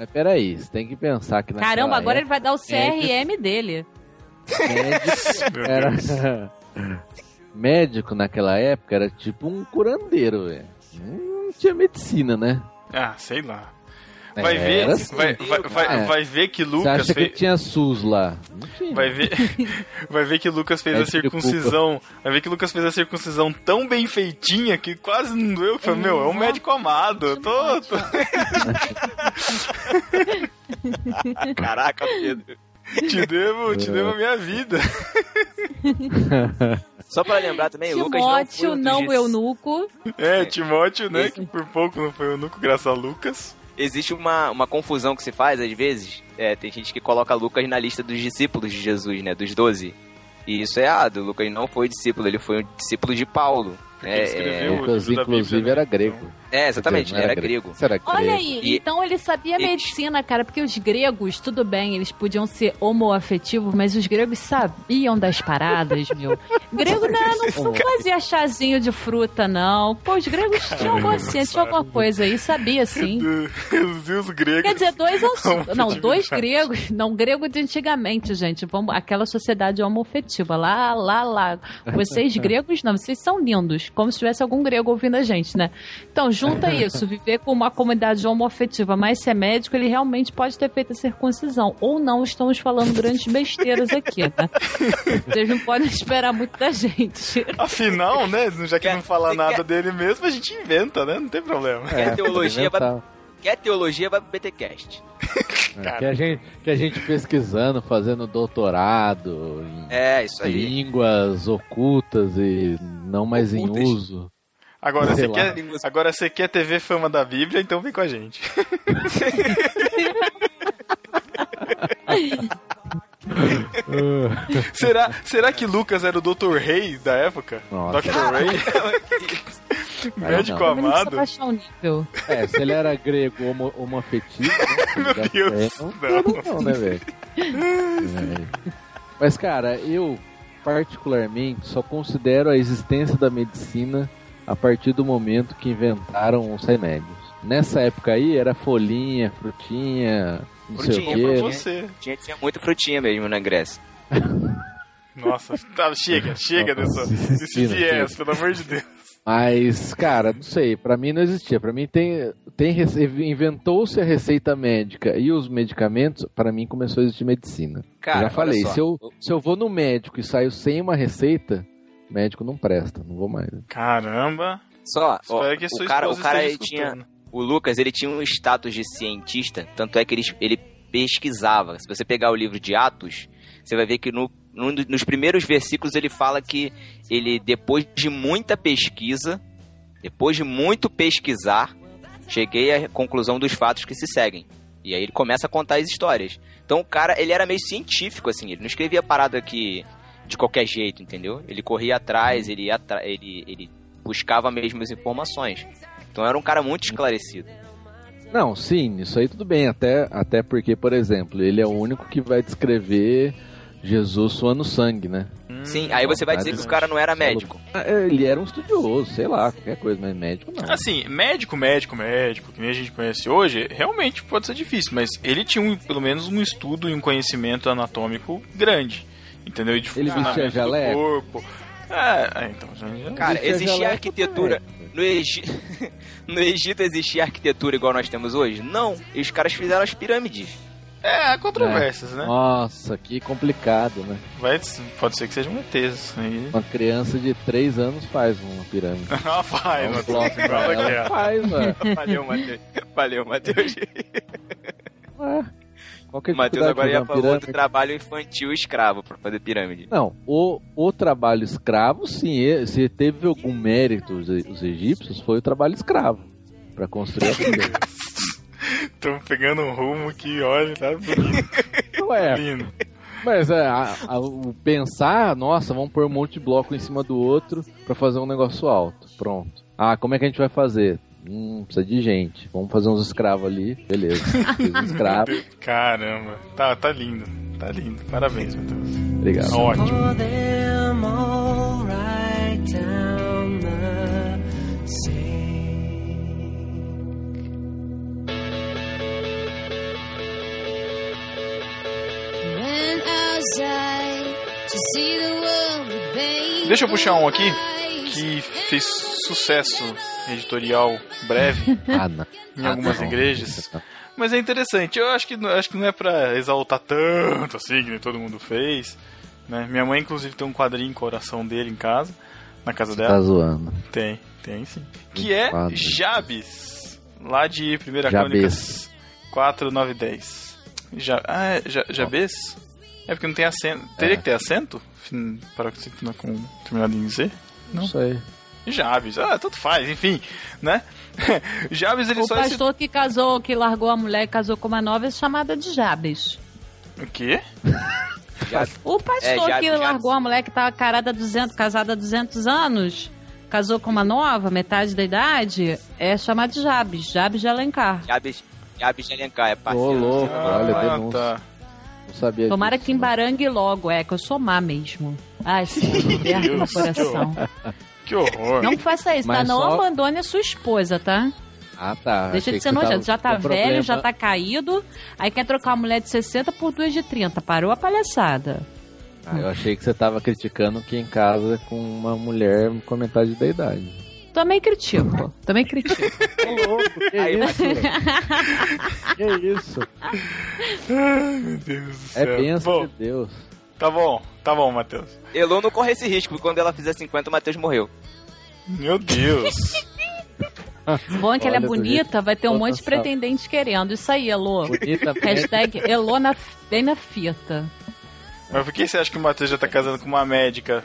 Mas peraí, você tem que pensar que naquela Caramba, agora ele vai dar o CRM dele. médico era... Médico naquela época era tipo um curandeiro, velho. Não tinha medicina, né? Ah, sei lá. Vai Era ver, assim. vai, vai, vai, É. vai ver que Você Lucas acha que fez. tinha SUS lá? Vai ver, vai ver que Lucas fez a circuncisão. Vai ver que Lucas fez a circuncisão tão bem feitinha que quase não doeu. Que falei, meu, é um médico amado. Eu tô, tô- Caraca, Pedro. te devo, te devo a minha vida. Só pra lembrar também, Lucas não foi Timóteo, um dos não eunuco. É, Timóteo, né? Esse- Que por pouco não foi eunuco, graças a Lucas. Existe uma, uma confusão que se faz às vezes. É, tem gente que coloca Lucas na lista dos discípulos de Jesus, né? Dos doze. E isso é errado. Lucas não foi discípulo, ele foi um discípulo de Paulo. Porque É, ele escreveu é, o Lucas, inclusive, Bíblia, né? era grego. É, exatamente, Não ele era grego. Era grego. Olha aí, E- então ele sabia e- medicina, cara, porque os gregos, tudo bem, eles podiam ser homoafetivos, mas os gregos sabiam das paradas, meu. Grego não, não, não fazia chazinho de fruta, não. Pô, os gregos tinham alguma ciência, tinha alguma coisa aí, sabia sim. Os gregos. Quer dizer, dois ans- não, dois gregos, não grego de antigamente, gente. Vamos, aquela sociedade homoafetiva, lá, lá, lá. Vocês gregos não, vocês são lindos, como se tivesse algum grego ouvindo a gente, né? Então, junta isso, viver com uma comunidade homoafetiva, mas ser médico, ele realmente pode ter feito a circuncisão. Ou não, estamos falando grandes besteiras aqui, né? Vocês não podem esperar muito da gente. Afinal, né? Já que Quer- não fala nada quer- dele mesmo, a gente inventa, né? Não tem problema. Quer teologia, vai, quer teologia, vai pro BTcast. É, que, a gente, que a gente pesquisando, fazendo doutorado em É, isso aí. línguas ocultas e não mais em Ocultas. uso. Agora você, quer, agora você quer TV fama da Bíblia, então vem com a gente. será, será que Lucas era o Dr. Rei da época? Nossa. Dr. Rei? Médico não. Amado? nível. É, se ele era grego homo, homoafetivo, né? Meu Deus, não, não. não, né, velho? É. Mas, cara, eu particularmente só considero a existência da medicina a partir do momento que inventaram os remédios. Nessa época aí era folhinha, frutinha, não Frutinha, sei o Pra quê. você. Tinha, tinha muita frutinha mesmo na Grécia. Nossa, tá, chega, chega dessa, desse Ensina, viés, pelo amor de Deus. Mas, cara, não sei, pra mim não existia. Pra mim tem, tem inventou-se a receita médica e os medicamentos, pra mim começou a existir medicina. Cara, Eu já falei, se eu, se eu vou no médico e saio sem uma receita, médico não presta, não vou mais. Caramba. Só, ó, o cara, o cara ele tinha, o Lucas, ele tinha um status de cientista, tanto é que ele, ele pesquisava. Se você pegar o livro de Atos, você vai ver que no, do- nos primeiros versículos ele fala que ele, depois de muita pesquisa, depois de muito pesquisar, cheguei à conclusão dos fatos que se seguem. E aí ele começa a contar as histórias. Então o cara, ele era meio científico, assim, ele não escrevia parada que de qualquer jeito, entendeu? Ele corria atrás, ele, ia atra- ele, ele buscava mesmo as informações. Então era um cara muito esclarecido. Não, sim, isso aí tudo bem, até, até porque, por exemplo, ele é o único que vai descrever Jesus suando sangue, né? Sim, aí você vai dizer que o cara não era médico. Ah, Ele era um estudioso, sei lá, qualquer coisa, mas médico não. Assim, médico, médico, médico, que nem a gente conhece hoje, realmente pode ser difícil, mas ele tinha um- pelo menos um estudo e um conhecimento anatômico grande. Entendeu? E de Ele vestia jaleco? corpo. É, é, então já, já- Cara, Existia arquitetura. No, Egi... no Egito existia arquitetura igual nós temos hoje? Não. E os caras fizeram as pirâmides. É, há controvérsias, né? Nossa, que complicado, né? Vai, pode ser que seja um ET. isso aí. Uma criança de 3 anos faz uma pirâmide. Ah, vai, Um Matheus. bloco pra ela, é. faz, velho. Valeu, Matheus. Valeu, Matheus. Qual que é O Matheus agora ia uma falar do pirâmide? trabalho infantil escravo pra fazer pirâmide. Não, o, o trabalho escravo, sim, se teve algum mérito os, os egípcios, foi o trabalho escravo. Pra construir a pirâmide. Estamos pegando um rumo que, olha, tá bonito. Ué, lindo. mas é, a- a- o pensar, nossa, vamos pôr um monte de bloco em cima do outro pra fazer um negócio alto. Pronto. Ah, como é que a gente vai fazer? Hum, precisa de gente. Vamos fazer uns escravos ali. Beleza. Fiz um escravo. Caramba. Tá, tá lindo. Tá lindo. Parabéns, Matheus. Obrigado. Ótimo. Deixa eu puxar um aqui que fez sucesso editorial breve Ah, não. em Ah, algumas não. igrejas. Mas é interessante. Eu acho que, não- acho que não é pra exaltar tanto assim, que nem todo mundo fez. Né? Minha mãe, inclusive, tem um quadrinho com a oração dele em casa. Na casa Tá dela. zoando. Tem, tem sim. Que é quadro. Jabes. Lá de 1 Jabes. Crônicas 4, 9 e 10. Ja, ah, é Ja- Jabes? É porque não tem acento. Teria É. que ter acento? Para que você terminar com terminado em Z? Não sei. Jabes, ah, tanto faz, enfim, né? Jabes, ele O só pastor que casou, que largou a mulher e casou com uma nova é chamada de Jabes. O quê? Já, O pastor É, Jabes, que Jabes. largou a mulher que tava carada há 200, casada há 200 anos, casou com uma nova, metade da idade, é chamado de Jabes, Jabes de Alencar. Jabes, Jabes de Alencar, é Ô, parceiro. louco, olha, Ah, denúncia. tá. Não sabia Tomara disso, que não. embarangue logo, é, que eu sou má mesmo. Ai, aberto no Deus, coração. Que horror. Não faça isso, tá? Não só- abandone a sua esposa, tá? Ah, tá. Deixa Achei de que ser tava nojento. Já tá velho, problema. já tá caído. Aí quer trocar uma mulher de 60 por duas de 30. Parou a palhaçada. Ah, eu achei que você tava criticando quem casa com uma mulher com metade da idade. Também critico. Também critico. Ô, louco, que Aí, isso? que isso? Meu Deus do É céu. bênção Bom, de Deus. tá bom, tá bom, Matheus. Elô não corre esse risco, porque quando ela fizer 50, o Matheus morreu. Meu Deus. Bom é que ela é Olha, bonita, vai ter um monte de pretendentes querendo. Isso aí, Elô. Bonita Hashtag Elô na, bem na fita. Mas por que você acha que o Matheus já tá casando com uma médica?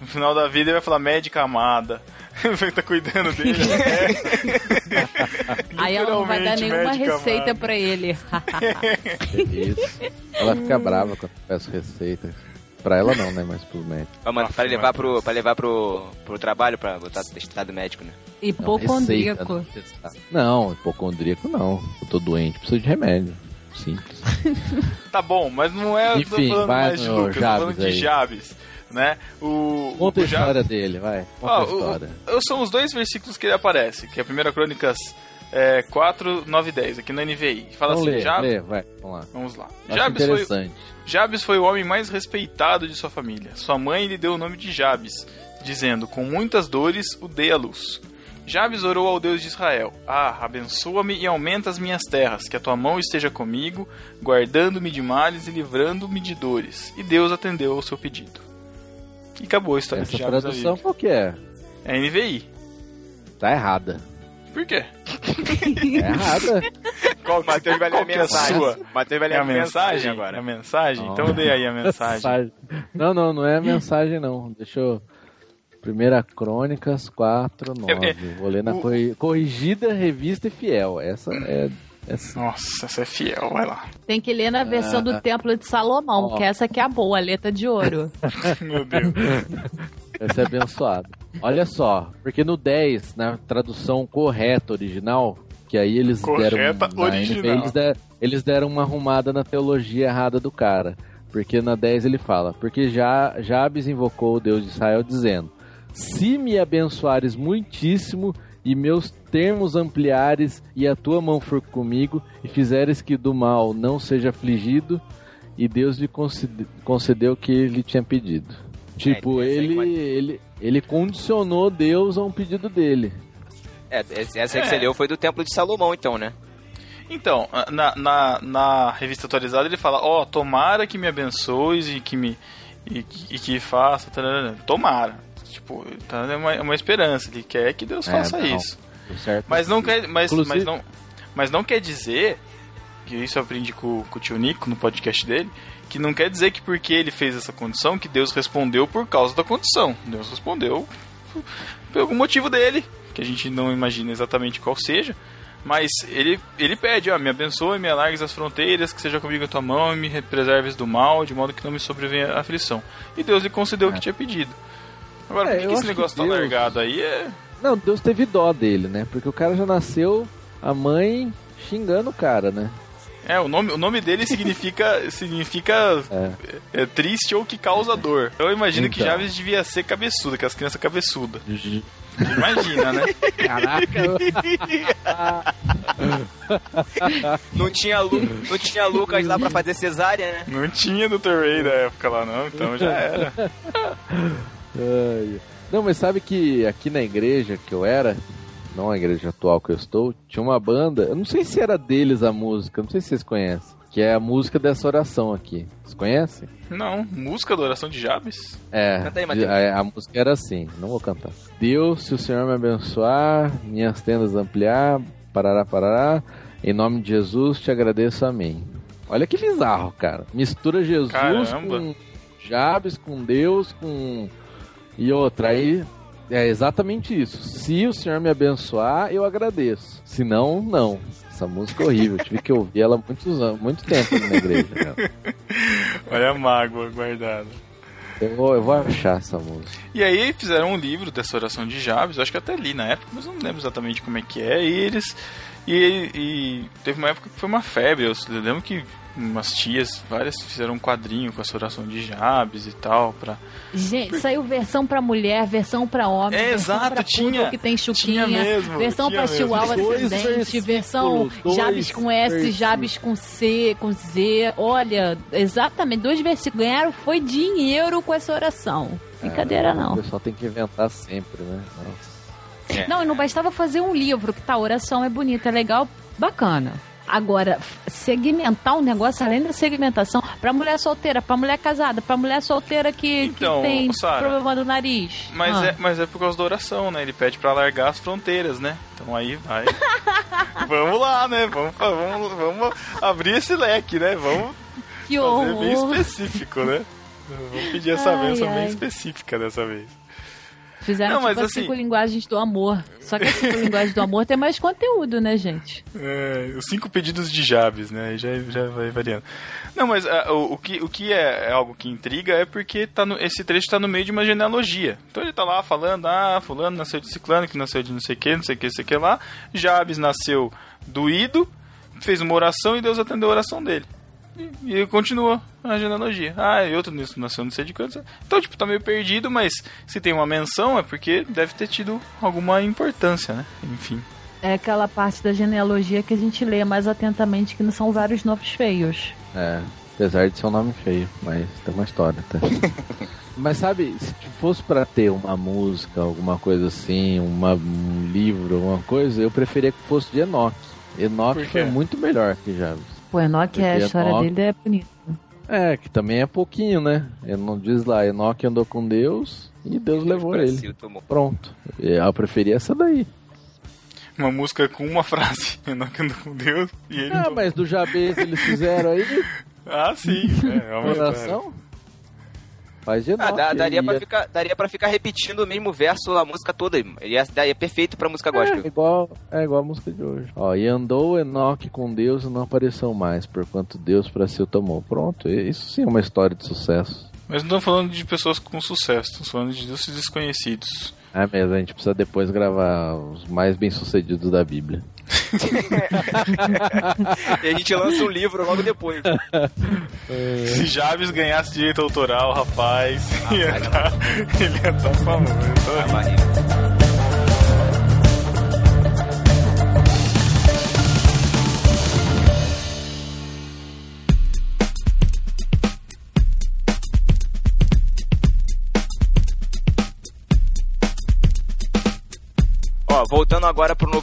No final da vida ele vai falar médica amada. Vai estar cuidando dele. né? Aí ela não vai dar nenhuma receita amada. pra ele. Isso. Ela fica brava quando peço receitas. Pra ela não, né? Mas pros médicos. Pra, man- Nossa, pra levar, pro, pra levar pro, pro trabalho, pra botar testado médico, né? E Não, hipocondríaco. receita, não testar. Não, hipocondríaco não. Eu tô doente, preciso de remédio. Simples. Tá bom, mas não é. tô Enfim, falando vai mais de Lucas, tô falando de. Jabes. Né? O, Conta a o Ja- história dele, vai. Conta Ó, a o- história. o- são os dois versículos que ele aparece, que é a primeira Crônicas é, 4, 9 e 10, aqui na NVI. Fala Então assim, lê, Jabes, lê, vai, vamos lá. vamos lá. Acho Jabes foi, interessante. Jabes foi o homem mais respeitado de sua família. Sua mãe lhe deu o nome de Jabes, dizendo: Com muitas dores o dei à luz. Jabes orou ao Deus de Israel: Ah, abençoa-me e aumenta as minhas terras, que a tua mão esteja comigo, guardando-me de males e livrando-me de dores. E Deus atendeu ao seu pedido. E acabou a história Essa de Jabes tradução qual que é? É NVI. Tá errada. Por quê? Tá errada. Qual, Matheus vai ler a é a mensagem. sua? Matheus vai ler É a mensagem? agora. É a mensagem? Então dê aí a mensagem. Não, não, não é a mensagem não. Deixa eu. Primeira Crônicas 4, 9. É, é, Vou ler na o- corri- corrigida, revista e fiel. Essa é. Essa... Nossa, essa é fiel, vai lá. Tem que ler na versão do Templo de Salomão, Ó. que essa que é a boa, a letra de ouro. Meu Deus. Essa é abençoada. Olha só, porque no 10, na tradução correta original, que aí eles Correta deram. original. NVI, eles, der- eles deram uma arrumada na teologia errada do cara. Porque na 10 ele fala: Porque já Jabes invocou o Deus de Israel, dizendo: Se me abençoares muitíssimo e meus termos ampliares, e a tua mão for comigo, e fizeres que do mal não seja afligido, e Deus lhe concede- concedeu o que ele tinha pedido. Tipo, essa aí ele, ele, ele condicionou Deus a um pedido dele. É, essa aí que É. você leu foi do Templo de Salomão, então, né? Então, na, na, na revista atualizada ele fala, ó, tomara que me abençoes e que me e, que- e que faça, tarará. tomara. Tipo, tá, é uma, é uma esperança, ele quer que Deus É, faça não. isso. Certo Mas é não que- quer, mas, Inclusive- mas não, mas não quer dizer que isso eu aprendi com, com o tio Nico no podcast dele, que não quer dizer que porque ele fez essa condição que Deus respondeu por causa da condição. Deus respondeu por algum motivo dele, que a gente não imagina exatamente qual seja. Mas ele, ele pede, ó, me abençoe, me alargues as fronteiras, que seja comigo a tua mão e me preserves do mal, de modo que não me sobrevenha a aflição. E Deus lhe concedeu o que tinha pedido. Agora, É, por que, esse acho que negócio tá Deus- largado aí? É... Não, Deus teve dó dele, né? Porque o cara já nasceu, a mãe xingando o cara, né? É, o nome, o nome dele significa, significa É. é, triste ou que causa dor. Eu imagino que Então. Chaves devia ser cabeçuda, que as crianças cabeçudas. Imagina, né? Caraca, Não tinha, Lu, não tinha Lucas lá pra fazer cesárea, né? Não tinha Dr. Ray da época lá, não, então já era. Não, mas sabe que aqui na igreja que eu era, não a igreja atual que eu estou, tinha uma banda, eu não sei se era deles a música, não sei se vocês conhecem, que é a música dessa oração aqui. Vocês conhecem? Não, música da oração de Jabes? É, Canta aí, a, a música era assim, não vou cantar. Deus, se o Senhor me abençoar, minhas tendas ampliar, parará, parará, em nome de Jesus te agradeço, amém. Olha que bizarro, cara. Mistura Jesus Caramba. com Jabes, com Deus, com... E outra, aí é exatamente isso. Se o Senhor me abençoar, eu agradeço. Se não, não. Essa música é horrível. Eu tive que ouvir ela muitos anos, muito tempo na igreja. Cara. Olha a mágoa guardada. Eu, vou- eu vou achar essa música. E aí fizeram um livro dessa oração de Jabes, acho que até li na época, mas não lembro exatamente como é que é. E eles. E, e teve uma época que foi uma febre. Eu lembro que umas tias, várias, fizeram um quadrinho com essa oração de Jabes e tal. Pra... Gente, saiu versão pra mulher, versão pra homem, É, versão exato, pra tinha. que tem chuquinha, Tinha mesmo, versão mesmo. chihuahua ascendente, versão dois Jabes com S, versículos. Jabes com C, com Z. Olha, exatamente, dois versículos. Ganharam foi dinheiro com essa oração. Brincadeira É, O não. pessoal tem que inventar sempre, né? Nossa. Não, e não bastava fazer um livro, que tá, a oração é bonita, é legal, bacana. Agora, segmentar um negócio além da segmentação pra mulher solteira, pra mulher casada, pra mulher solteira que, que Então, tem Sara, problema do nariz. Mas, Ah. é, mas é por causa da oração, né? Ele pede pra largar as fronteiras, né? Então aí vai. vamos lá, né? Vamos, vamos, vamos abrir esse leque, né? Vamos Que fazer bem específico, né? Vamos pedir essa Ai, bênção bem ai. específica dessa vez. Fizeram Não, tipo as assim- cinco linguagens do amor. Só que as cinco linguagens do amor tem mais conteúdo, né, gente? É, os cinco pedidos de Jabes, né? Já, já vai variando. Não, mas ah, o, o que, o que é, é algo que intriga é porque tá no, esse trecho tá no meio de uma genealogia. Então ele tá lá falando, ah, fulano nasceu de ciclano, que nasceu de não sei o que, não sei o que, não sei o que lá. Jabes nasceu doído, fez uma oração e Deus atendeu a oração dele. E, e ele continua a genealogia. Ah, e outro nisso nasceu não sei de quanto. Então, tipo, tá meio perdido, mas se tem uma menção é porque deve ter tido alguma importância, né? Enfim. É aquela parte da genealogia que a gente lê mais atentamente, que não são vários nomes feios. É, apesar de ser um nome feio, mas tem uma história, tá? mas sabe, se fosse pra ter uma música, alguma coisa assim, uma, um livro, alguma coisa, eu preferia que fosse de Enoch. Enoch foi muito melhor que Jabes. Pô, Enoque, a Porque história Enoque- dele é bonita. É, que também é pouquinho, né? Ele não diz lá, Enoch andou com Deus e Deus levou ele. Tomou. Pronto. Eu preferia essa daí. Uma música com uma frase. Enoque andou com Deus e ele. Ah, mas do Jabez eles fizeram aí Ah, sim. É, é uma história. oração? Faz de Enoch. Ah, dá- daria, pra ficar, daria pra ficar repetindo o mesmo verso a música toda. Ele ia, daria perfeito pra música gospel. É igual, é igual a música de hoje. Ó, e andou Enoque com Deus e não apareceu mais, porquanto Deus para si o tomou. Pronto, isso sim é uma história de sucesso. Mas não estamos falando de pessoas com sucesso, estamos falando de deuses desconhecidos. É mesmo, a gente precisa depois gravar os mais bem-sucedidos da Bíblia. E a gente lança um livro logo depois. Se Javes ganhasse direito autoral, rapaz, ia tá, ele ia estar famoso.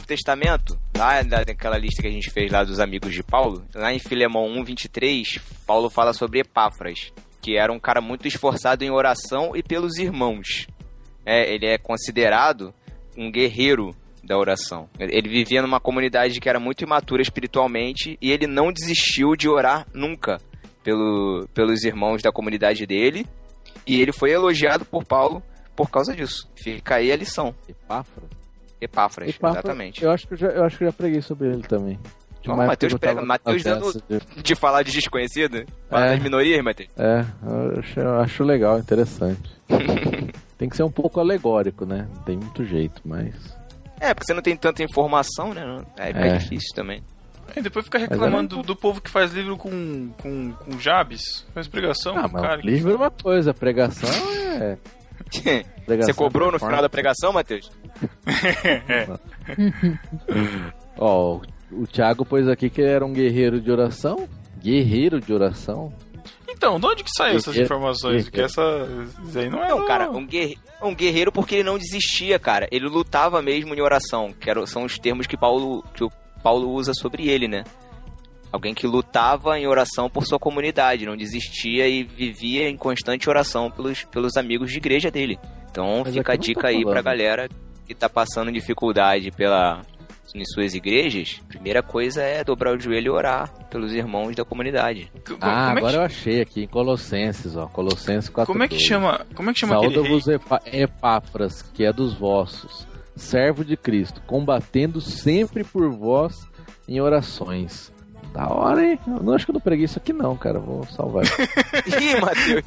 Novo Testamento, lá naquela lista que a gente fez lá dos amigos de Paulo, lá em Filemão 1:23, Paulo fala sobre Epáfras, que era um cara muito esforçado em oração e pelos irmãos. É, ele é considerado um guerreiro da oração. Ele vivia numa comunidade que era muito imatura espiritualmente e ele não desistiu de orar nunca pelo, pelos irmãos da comunidade dele. E ele foi elogiado por Paulo por causa disso. Fica aí a lição. Epáfras? Epáfras, Epáfras, exatamente. Eu acho, que eu, já, eu acho que eu já preguei sobre ele também. De Ó, uma o época Matheus pega- dando- de- De falar de desconhecido? Falar É. das minorias, Matheus? É, eu acho, eu acho legal, interessante. Tem que ser um pouco alegórico, né? Não tem muito jeito, mas. É, porque você não tem tanta informação, né? Aí fica É. difícil também. E depois fica reclamando do, do povo que faz livro com, com, com Jabes, faz pregação Ah, com mas cara. que- livro é uma coisa, pregação é. Pregação Você cobrou é no final da pregação, Matheus? Ó, o- o Thiago pôs aqui que ele era um guerreiro de oração. Guerreiro de oração? Então, de onde que saiu essas Guerreiro- informações? Que essa isso aí não é. Não, cara, um, guerre... um guerreiro porque ele não desistia, cara. Ele lutava mesmo em oração, que são os termos que Paulo, que o Paulo usa sobre ele, né? Alguém que lutava em oração por sua comunidade, não desistia e vivia em constante oração pelos, pelos amigos de igreja dele. Então Mas fica a dica aí pra falando. galera que tá passando dificuldade pela em suas igrejas. Primeira coisa é dobrar o joelho e orar pelos irmãos da comunidade. Co- Ah, como, é agora que, eu achei aqui em Colossenses, ó. Colossenses 4. como é que chama? Como é que chama aquele rei? Saúda-vos Epa- Epáfras, que é dos vossos, servo de Cristo, combatendo sempre por vós em orações. Da hora, hein? Eu não acho que eu não preguei isso aqui não, cara. Vou salvar. Ih, Matheus!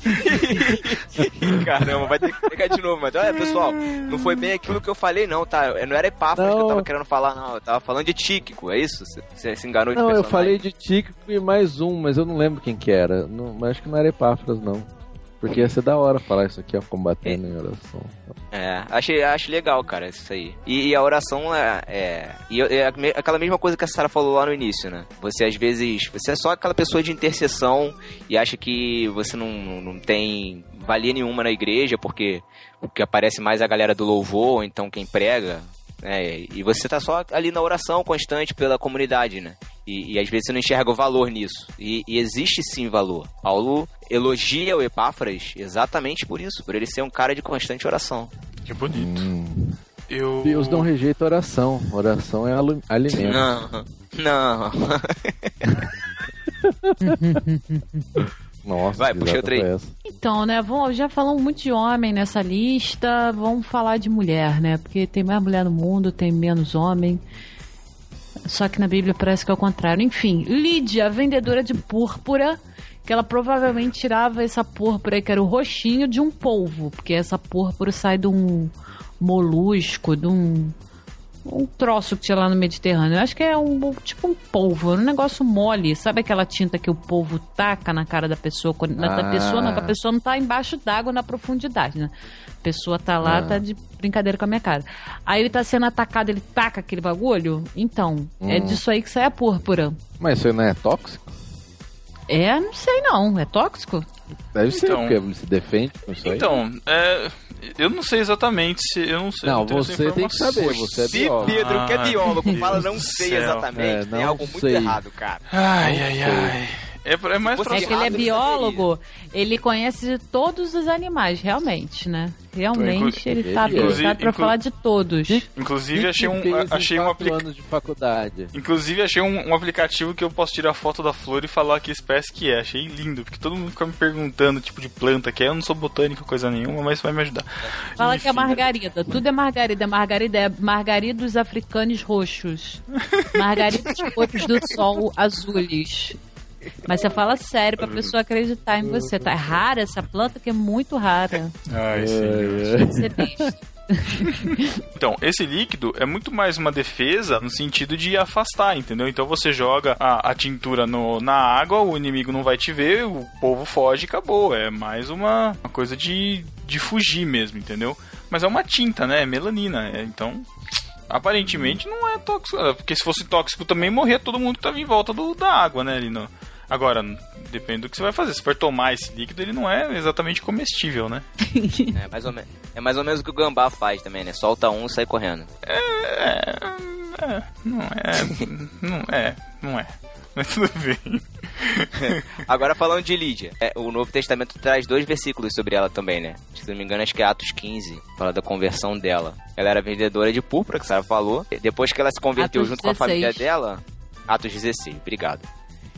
Caramba, vai ter que pegar de novo, Matheus. Olha, pessoal, não foi bem aquilo que eu falei, não, tá? Não era Epáfras que eu tava querendo falar, não. Eu tava falando de Tíquico, é isso? Você- se enganou de Não, eu personagem. falei de Tíquico e mais um, mas eu não lembro quem que era. Não, mas acho que não era Epáfras, não. Porque ia ser da hora falar isso aqui, ó, combatendo em oração. É, achei, acho legal, cara, isso aí. E, e a oração é. é e é aquela mesma coisa que a Sara falou lá no início, né? Você às vezes. Você é só aquela pessoa de intercessão e acha que você não, não, tem valia nenhuma na igreja, porque o que aparece mais é a galera do louvor, ou então quem prega. né? e você tá só ali na oração constante pela comunidade, né? E, e às vezes você não enxerga o valor nisso. E, e existe sim valor. Paulo elogia o Epáfras exatamente por isso, por ele ser um cara de constante oração. Que bonito. Hum. Eu... Deus não rejeita oração. Oração é alimento. Não, não. Nossa, Vai, que puxa foi essa? Então, né, já falamos muito de homem nessa lista, vamos falar de mulher, né? Porque tem mais mulher no mundo, tem menos homem. Só que na Bíblia parece que é o contrário. Enfim, Lídia, vendedora de púrpura, que ela provavelmente tirava essa púrpura que era o roxinho, de um polvo, porque essa púrpura sai de um molusco, de um um troço que tinha lá no Mediterrâneo. Eu acho que é um tipo um polvo, um negócio mole. Sabe aquela tinta que o polvo taca na cara da pessoa? quando- Na da Ah. pessoa, não, que a pessoa não tá embaixo d'água na profundidade, né? A pessoa tá lá, Ah. tá de brincadeira com a minha cara. Aí ele tá sendo atacado, ele taca aquele bagulho? Então, é Hum. disso aí que sai a púrpura. Mas isso aí não é tóxico? É, não sei não. É tóxico? Deve ser, Então. porque ele se defende com isso aí. Então, é, eu não sei exatamente se. Eu não sei. Não, essa você tem que saber, você é Se biólogo. Pedro, que é Ah, biólogo, fala não sei exatamente, É, tem não algo muito sei. errado, cara. Ai, Não ai, sei. ai. É, é mais pra... É que ele é biólogo, ele conhece de todos os animais, realmente, né? Realmente Inclu- ele tá habilitado pra inclu- falar de todos. Inclusive, achei um, achei um aplicativo. de faculdade. Inclusive, achei um, um aplicativo que eu posso tirar foto da flor e falar que espécie que é. Achei lindo, porque todo mundo fica me perguntando tipo de planta que é. Eu não sou botânico, coisa nenhuma, mas vai me ajudar. Fala que é Enfim. margarida. Tudo é margarida. Margarida é margaridos africanos roxos. Margaridas cores do sol azules. Mas você fala sério pra pessoa acreditar em você. Tá é rara essa planta que é muito rara. Ai, É, senhor. é. Besta. Então, esse líquido é muito mais uma defesa no sentido de afastar, entendeu? Então você joga a, a tintura no- na água, o inimigo não vai te ver, o povo foge e acabou. É mais uma, uma coisa de, de fugir mesmo, entendeu? Mas é uma tinta, né? É melanina. é, então, aparentemente não é tóxico. é, Porque se fosse tóxico também morria todo mundo que tava em volta do, da água, né? Ali no, Agora, depende do que você vai fazer. Se for tomar esse líquido, ele não é exatamente comestível, né? É mais, ou me- é mais ou menos o que o gambá faz também, né? Solta um e sai correndo. É, é, não é, não é, não é. Mas tudo bem. Agora falando de Lídia, é, o Novo Testamento traz dois versículos sobre ela também, né? Se não me engano, acho que é Atos 15, fala da conversão dela. Ela era vendedora de púrpura, que a Sarah falou. Depois que ela se converteu Atos junto com a 16. família dela, Atos 16, obrigado.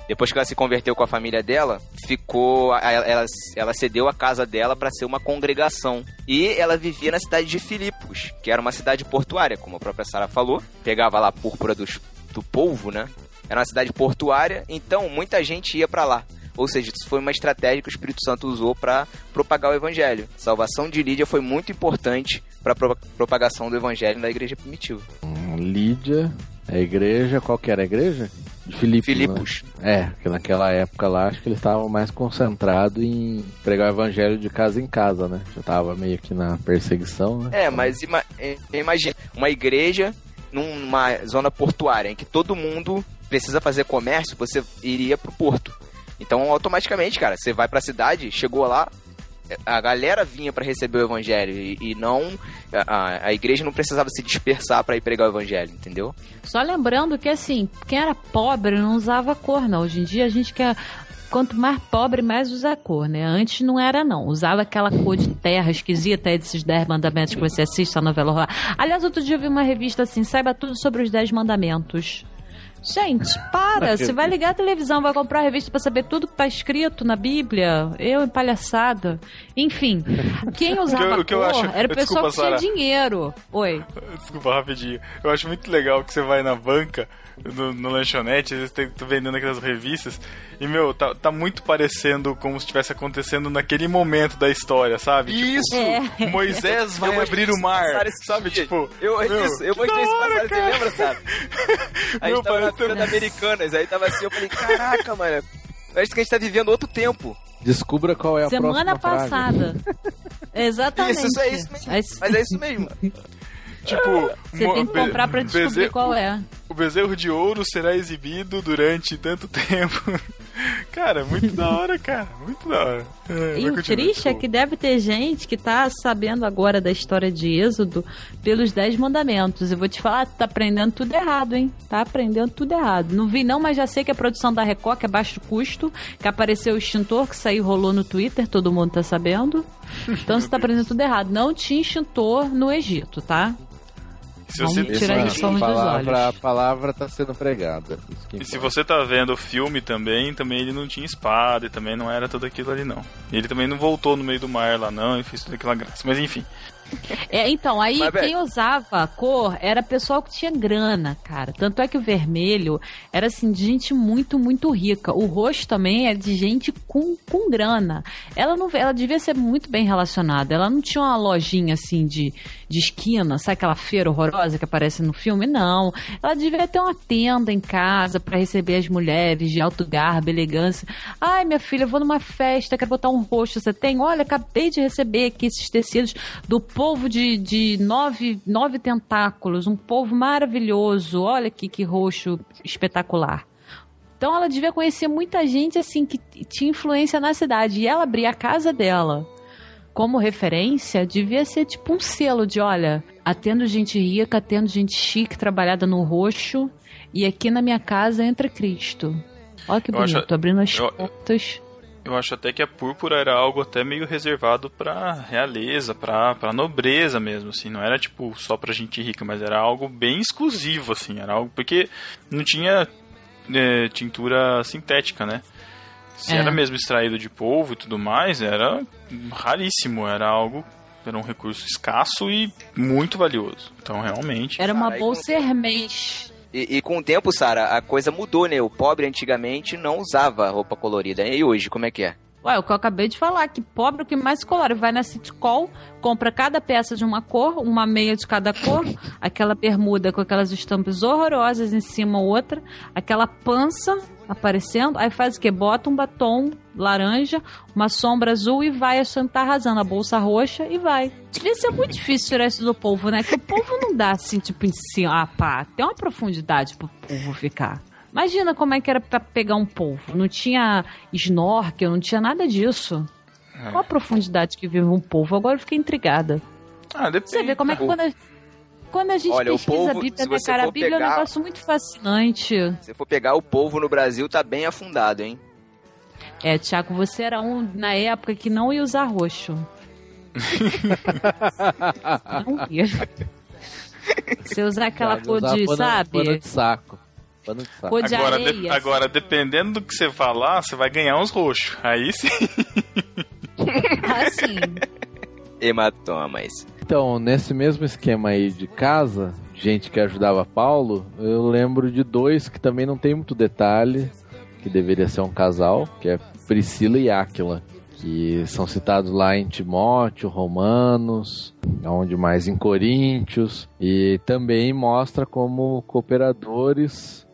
Depois que ela se converteu com a família dela, ficou. a- Ela, ela cedeu a casa dela para ser uma congregação. E ela vivia na cidade de Filipos, que era uma cidade portuária, como a própria Sara falou. Pegava lá a púrpura dos, do polvo, né? Era uma cidade portuária, então muita gente ia para lá. Ou seja, isso foi uma estratégia que o Espírito Santo usou para propagar o evangelho. A salvação de Lídia foi muito importante para a propagação do evangelho na igreja primitiva. Hum, Lídia, a igreja, qual que era a igreja? Filipos. né? É, porque naquela época lá acho que eles estavam mais concentrados em pregar o evangelho de casa em casa, né? Já tava meio que na perseguição, né? É, mas ima é, imagina, uma igreja numa zona portuária em que todo mundo precisa fazer comércio, você iria pro porto. Então, automaticamente, cara, você vai pra cidade, chegou lá, a galera vinha pra receber o evangelho e, e não a, a- igreja não precisava se dispersar pra ir pregar o evangelho, entendeu? Só lembrando que, assim, quem era pobre não usava cor, não. Hoje em dia a gente quer. Quanto mais pobre, mais usa cor, né? Antes não era, não. Usava aquela cor de terra esquisita aí desses 10 mandamentos que você assiste a novela. Aliás, outro dia eu vi uma revista assim, saiba tudo sobre os 10 mandamentos. Gente, para! Você vai ligar a televisão, vai comprar a revista pra saber tudo que tá escrito na Bíblia. Eu, palhaçada. Enfim, quem usava o que eu cor acho- era o pessoal Desculpa, que tinha Sara. dinheiro. Oi. Desculpa, rapidinho. Eu acho muito legal que você vai na banca, no, no lanchonete, às vezes tem, tô vendendo aquelas revistas, e, meu, tá, tá muito parecendo como se estivesse acontecendo naquele momento da história, sabe? Isso! Tipo, Moisés vai Eu abrir o mar, sabe? esse dia. Tipo, Eu, meu, isso, eu que mostrei hora, Sara, você lembra, sabe? A Meu, tava na parece feira da Americanas, aí tava assim, eu falei, caraca, mano, parece que a gente tá vivendo outro tempo. Descubra qual é a Semana próxima passada. Exatamente. Isso, isso é isso mesmo. Mas é isso mesmo. Tipo, Você tem que be- comprar pra descobrir qual é. O bezerro de ouro será exibido durante tanto tempo. cara, muito da hora, cara. Muito da hora. É, E o triste é que deve ter gente que tá sabendo agora da história de Êxodo pelos Dez Mandamentos. Eu vou te falar, tá aprendendo tudo errado, hein? Tá aprendendo tudo errado. Não vi não, mas já sei que a produção da Record, é baixo custo, que apareceu o extintor, que saiu e rolou no Twitter, todo mundo tá sabendo. Então você tá aprendendo tudo errado. Não tinha extintor no Egito, tá? Se você, tirar Isso, dos palavra, olhos. a palavra tá sendo pregada. Isso que E se você tá vendo o filme também, também ele não tinha espada e também não era tudo aquilo ali não. E ele também não voltou no meio do mar lá não e fez toda aquela graça. Mas enfim. É, então, aí Mas, quem usava a cor era pessoal que tinha grana, cara. Tanto é que o vermelho era assim, de gente muito, muito rica. O roxo também é de gente com, com grana. Ela não ela devia ser muito bem relacionada. Ela não tinha uma lojinha assim de, de esquina, sabe aquela feira horrorosa que aparece no filme? Não. Ela devia ter uma tenda em casa para receber as mulheres de alto garbo, elegância. Ai, minha filha, eu vou numa festa, quero botar um roxo. Você tem? Olha, acabei de receber aqui esses tecidos do povo de, de nove, nove tentáculos, um povo maravilhoso. Olha aqui que roxo espetacular. Então ela devia conhecer muita gente assim que tinha influência na cidade. E ela abrir a casa dela como referência, devia ser tipo um selo de, olha, atendo gente rica, atendo gente chique, trabalhada no roxo, e aqui na minha casa entra Cristo. Olha que Eu acho- bonito, abrindo as eu- portas. Eu acho até que a púrpura era algo até meio reservado pra realeza, pra, pra nobreza mesmo, assim. Não era, tipo, só pra gente rica, mas era algo bem exclusivo, assim. Era algo... Porque não tinha é, tintura sintética, né? Se É. era mesmo extraído de polvo e tudo mais, era raríssimo. Era algo... Era um recurso escasso e muito valioso. Então, realmente... Era uma bolsa Hermès. E, e com o tempo, Sara, a coisa mudou, né? O pobre antigamente não usava roupa colorida. E hoje, como é que é? Ué, o que eu acabei de falar, que pobre é o que mais colore. Vai na City Call, compra cada peça de uma cor, uma meia de cada cor, aquela bermuda com aquelas estampas horrorosas em cima outra, aquela pança aparecendo, aí faz o quê? Bota um batom laranja, uma sombra azul e vai achando tá arrasando a bolsa roxa e vai. Devia ser muito difícil tirar isso do povo, né? Que o povo não dá assim, tipo, em cima. Ah, pá, tem uma profundidade pro povo ficar. Imagina como é que era pra pegar um polvo. Não tinha snorkel, não tinha nada disso. É. Qual a profundidade que vive um polvo? Agora eu fiquei intrigada. Ah, depende. Você vê como é que quando quando a gente Olha, o pesquisa polvo, a Bíblia, se né, você cara? A for Bíblia é um pegar- negócio muito fascinante. Se for pegar o povo no Brasil, tá bem afundado, hein? É, Tiago, você era um na época que não ia usar roxo. não ia. Você usar aquela Thiago, cor de, pano- sabe? Pano de saco. Pano de saco. Cor de Agora, areia. de- agora, dependendo do que você falar, você vai ganhar uns roxos. Aí sim. Assim. Hematomas. Então, nesse mesmo esquema aí de casa, gente que ajudava Paulo, eu lembro de dois que também não tem muito detalhe, que deveria ser um casal, que é Priscila e Áquila, que são citados lá em Timóteo, Romanos, onde mais em Coríntios, e também mostra como cooperadores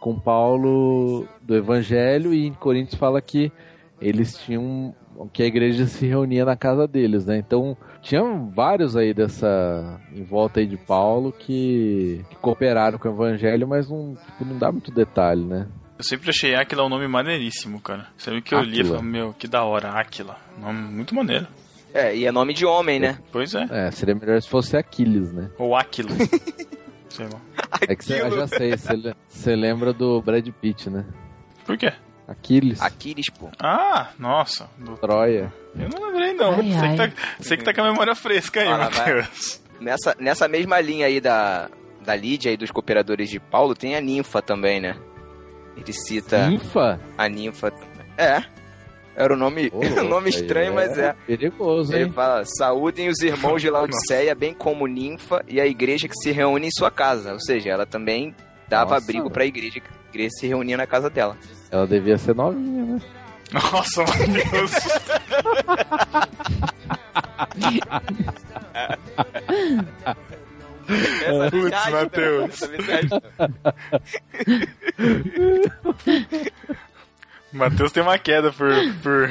com Paulo do Evangelho, e em Coríntios fala que eles tinham que a igreja se reunia na casa deles, né? Então tinham vários aí dessa em volta aí de Paulo que, que cooperaram com o evangelho, mas não, tipo, não dá muito detalhe, né? Eu sempre achei Aquila um nome maneiríssimo, cara. Sempre que eu li, eu falei, meu, que da hora, Aquila. Nome muito maneiro. É, e é nome de homem, né? Pois é. É, seria melhor se fosse Aquiles, né? Ou Aquila. Sei lá. É que você já sei, você lembra do Brad Pitt, né? Por quê? Aquiles, Aquiles, pô. Ah, nossa. Do- Troia. Eu não lembrei, não. Ai, Você, ai. Que tá, você que tá com a memória fresca aí, Ah. Matheus. Nessa, nessa mesma linha aí da, da Lídia e dos cooperadores de Paulo, tem a ninfa também, né? Ele cita Ninfa? a ninfa. É. Era o nome, um louco, nome estranho, mas é. Perigoso, Ele hein? fala: saúdem os irmãos de Laodiceia, bem como ninfa e a igreja que se reúne em sua casa. Ou seja, ela também dava Nossa. abrigo pra igreja, que a igreja se reunia na casa dela. Ela devia ser novinha, né? Nossa, Matheus. Essa Putz, né? Matheus. Viagem. Matheus tem uma queda por, por,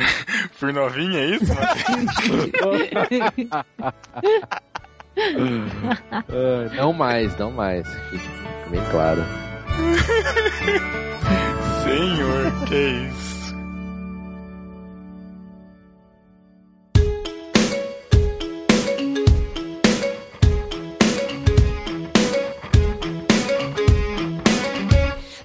por novinha, é isso? Matheus? Ah, não mais, não mais. Fique bem claro. Senhor, que isso?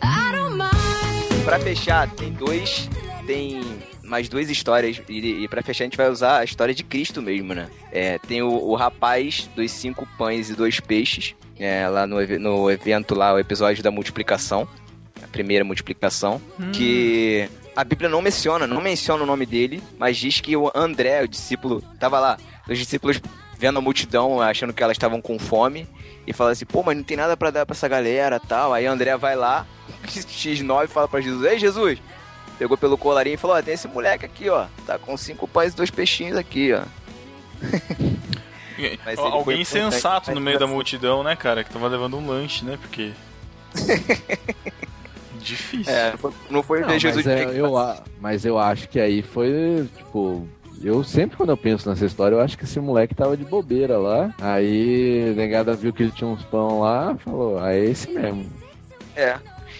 I don't mind. Pra fechar, tem dois. Tem mais duas histórias. E, e pra fechar, a gente vai usar a história de Cristo mesmo, né? É, tem o, o rapaz dos cinco pães e dois peixes. É, lá no, no evento lá, o episódio da multiplicação. A primeira multiplicação. Que a Bíblia não menciona, não menciona o nome dele, mas diz que o André, o discípulo, tava lá. Os discípulos vendo a multidão, achando que elas estavam com fome. E fala assim, pô, mas não tem nada pra dar pra essa galera tal. Aí André vai lá, X9 fala pra Jesus, ei Jesus! Pegou pelo colarinho e falou, ó, tem esse moleque aqui, ó. Tá com cinco pães e dois peixinhos aqui, ó. Mas ele Alguém foi importante sensato na no meio da multidão, né, cara? Que tava levando um lanche, né? Porque. Difícil. É, não foi, não ver mas, Jesus é, eu, mas eu acho que aí foi, tipo... Eu sempre, quando eu penso nessa história, eu acho que esse moleque tava de bobeira lá. Aí, a negada viu que ele tinha uns pão lá, falou, ah, é esse mesmo. É.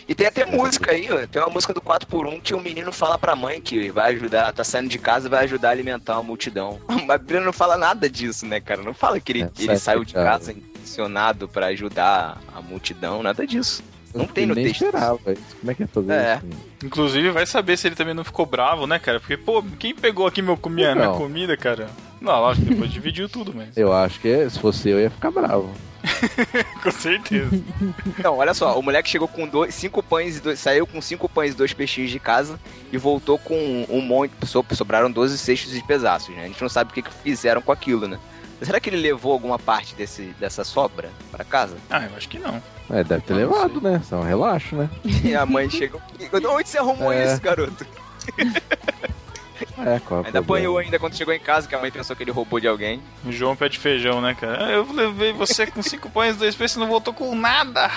E tem até música aí, ó. Tem uma música do 4x1 que o menino fala pra mãe que vai ajudar, tá saindo de casa e vai ajudar a alimentar a multidão. A Bíblia não fala nada disso, né, cara? Não fala que ele, É, ele sai saiu de de casa. intencionado pra ajudar a multidão, nada disso. Não tem no nem texto. esperava isso. Como é que ia fazer É. isso? Inclusive, vai saber se ele também não ficou bravo, né, cara? Porque, pô, quem pegou aqui meu minha Não. comida, cara? Não, lógico, depois dividiu tudo, mas. Eu acho que se fosse eu, ia ficar bravo. Com certeza. Não, olha só, o moleque chegou com dois, cinco pães e dois, saiu com cinco pães e dois peixinhos de casa e voltou com um monte, so- sobraram 12 cestos e pedaços, né? A gente não sabe o que, que fizeram com aquilo, né? Será que ele levou alguma parte desse, dessa sobra pra casa? Ah, eu acho que não. É, deve ter levado, né? Só um relaxo, né? E a mãe chegou. De onde você arrumou É. isso, garoto? É, qual é Ainda problema? apanhou ainda quando chegou em casa, que a mãe pensou que ele roubou de alguém. O João pé de feijão, né, cara? Eu levei você com cinco pães, dois peixes e não voltou com nada.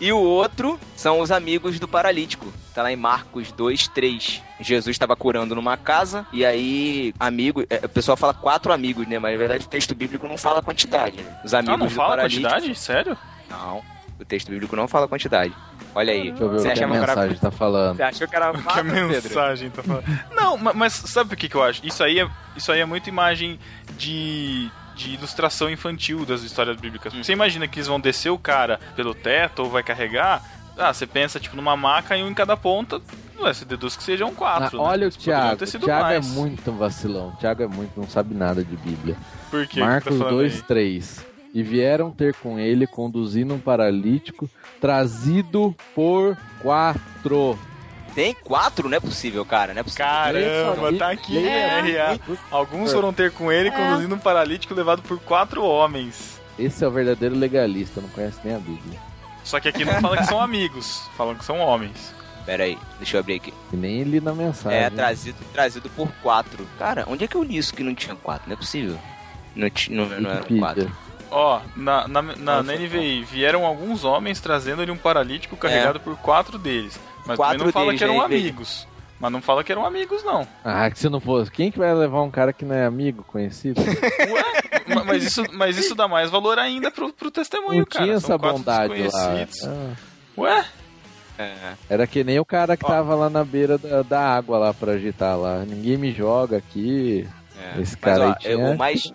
E o outro são os amigos do paralítico. Tá lá em Marcos 2, 3. Jesus estava curando numa casa, e aí, amigo. é, O pessoal fala quatro amigos, né? Mas na verdade o texto bíblico não fala a quantidade, né? Os amigos Ah, não do fala a paralítico. quantidade? Sério? Não, o texto bíblico não fala a quantidade. Olha aí. Deixa eu ver Você o que a que era... mensagem tá falando. Você achou que era que a mato, Pedro? mensagem tá falando. Não, ma- mas sabe o que, que eu acho? Isso aí é, isso aí é muito imagem de, de ilustração infantil das histórias bíblicas. Hum. Você imagina que eles vão descer o cara pelo teto ou vai carregar. Ah, você pensa tipo numa maca e um em cada ponta. Ué, você deduz que sejam Ah, quatro. né? olha o Eles ter O mais. é muito um vacilão. O Thiago é muito, não sabe nada de Bíblia. Por quê? Marcos que tá falando 2, aí? 3. E vieram ter com ele, conduzindo um paralítico, trazido por quatro. Tem quatro? Não é possível, cara. Não é possível. Caramba, tá aqui. RA. Alguns foram ter com ele conduzindo um paralítico levado por quatro homens. Esse é o verdadeiro legalista, não conhece nem a Bíblia. Só que aqui não fala que são amigos, falam que são homens. Pera aí, deixa eu abrir aqui. E nem li na mensagem. É, trazido, trazido por quatro. Cara, onde é que eu li isso que não tinha quatro? Não é possível. Não, não, não era quatro. Ó, na, na, na, na NVI, vieram alguns homens trazendo-lhe um paralítico carregado por quatro deles. Mas Quatro também não fala deles, que eram amigos. Mas não fala que eram amigos, não. Ah, que se não fosse. Quem que vai levar um cara que não é amigo, conhecido? Ma- mas, isso, mas isso dá mais valor ainda pro, pro testemunho, não cara. tinha São essa bondade lá. Ah, Ué? É. era que nem o cara que tava lá na beira da, da água lá pra agitar lá. Ninguém me joga aqui. É. Esse Mas, cara ó, aí tinha- eu- o mais,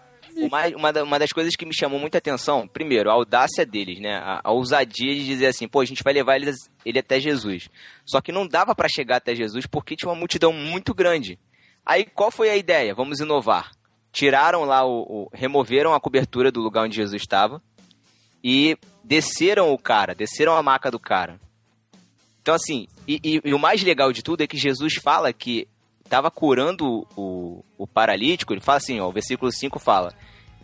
uma, da- uma das coisas que me chamou muita atenção, primeiro, a audácia deles, né? A, a ousadia de dizer assim, pô, a gente vai levar ele, ele até Jesus. Só que não dava pra chegar até Jesus porque tinha uma multidão muito grande. Aí qual foi a ideia? Vamos inovar. Tiraram lá o, o- removeram a cobertura do lugar onde Jesus estava e desceram o cara, desceram a maca do cara. Então, assim, e, e- e o mais legal de tudo é que Jesus fala que estava curando o, o paralítico. Ele fala assim, ó, o versículo 5 fala: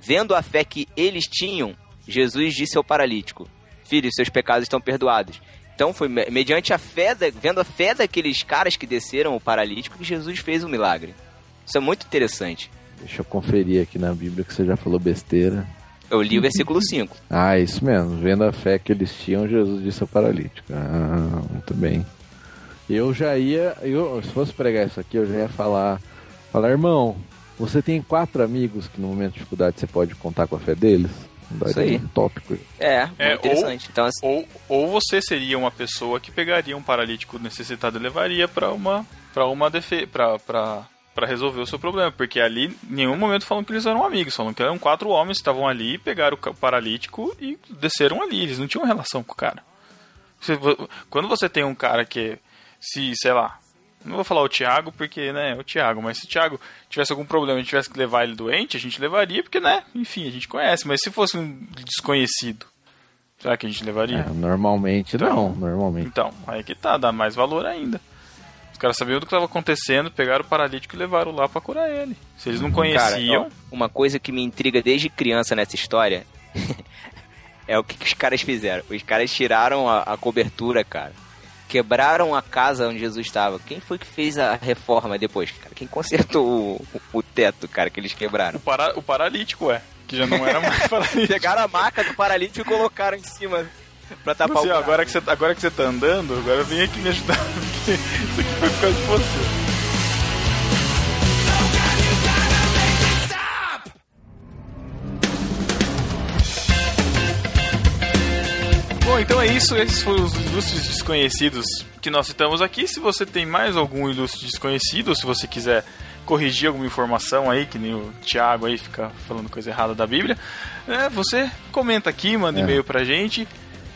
Vendo a fé que eles tinham, Jesus disse ao paralítico: Filho, seus pecados estão perdoados. Então, foi me- mediante a fé, da- vendo a fé daqueles caras que desceram o paralítico, que Jesus fez o milagre. Isso é muito interessante. Deixa eu conferir aqui na Bíblia que você já falou besteira. Eu li o versículo 5. Ah, isso mesmo. Vendo a fé que eles tinham, Jesus disse ao paralítico. Ah, muito bem. Eu já ia, eu, se fosse pregar isso aqui, eu já ia falar, falar, irmão, você tem quatro amigos que no momento de dificuldade você pode contar com a fé deles? Isso aí. um tópico. É, É, interessante. Então, assim, Ou, ou você seria uma pessoa que pegaria um paralítico necessitado e levaria pra uma para uma defe para para para resolver o seu problema, porque ali em nenhum momento falam que eles eram amigos, falam que eram quatro homens que estavam ali, pegaram o paralítico e desceram ali, eles não tinham relação com o cara. Você- quando você tem um cara que se, sei lá, não vou falar o Thiago porque, né, é o Thiago, mas se o Thiago tivesse algum problema e tivesse que levar ele doente, a gente levaria, porque, né, enfim, a gente conhece, mas se fosse um desconhecido, será que a gente levaria? É, normalmente Então. não, normalmente. Então, aí que tá, dá mais valor ainda. Os caras sabiam do que estava acontecendo, pegaram o paralítico e levaram lá pra curar ele. Se eles não Cara, conheciam, ó, uma coisa que me intriga desde criança nessa história é o que, que os caras fizeram. Os caras tiraram a, a cobertura, cara. Quebraram a casa onde Jesus estava. Quem foi que fez a reforma depois, cara? Quem consertou o, o- o teto, cara, que eles quebraram? o, para, o paralítico é, que já não era mais paralítico. Pegaram a maca do paralítico e colocaram em cima pra tapar o agora, que você, agora que você tá andando, agora vem aqui me ajudar. Isso aqui foi por causa de você. Bom, então é isso. Esses foram os ilustres desconhecidos que nós citamos aqui. Se você tem mais algum ilustre desconhecido, ou se você quiser corrigir alguma informação aí, que nem o Thiago aí fica falando coisa errada da Bíblia, né, você comenta aqui, manda É. e-mail pra gente,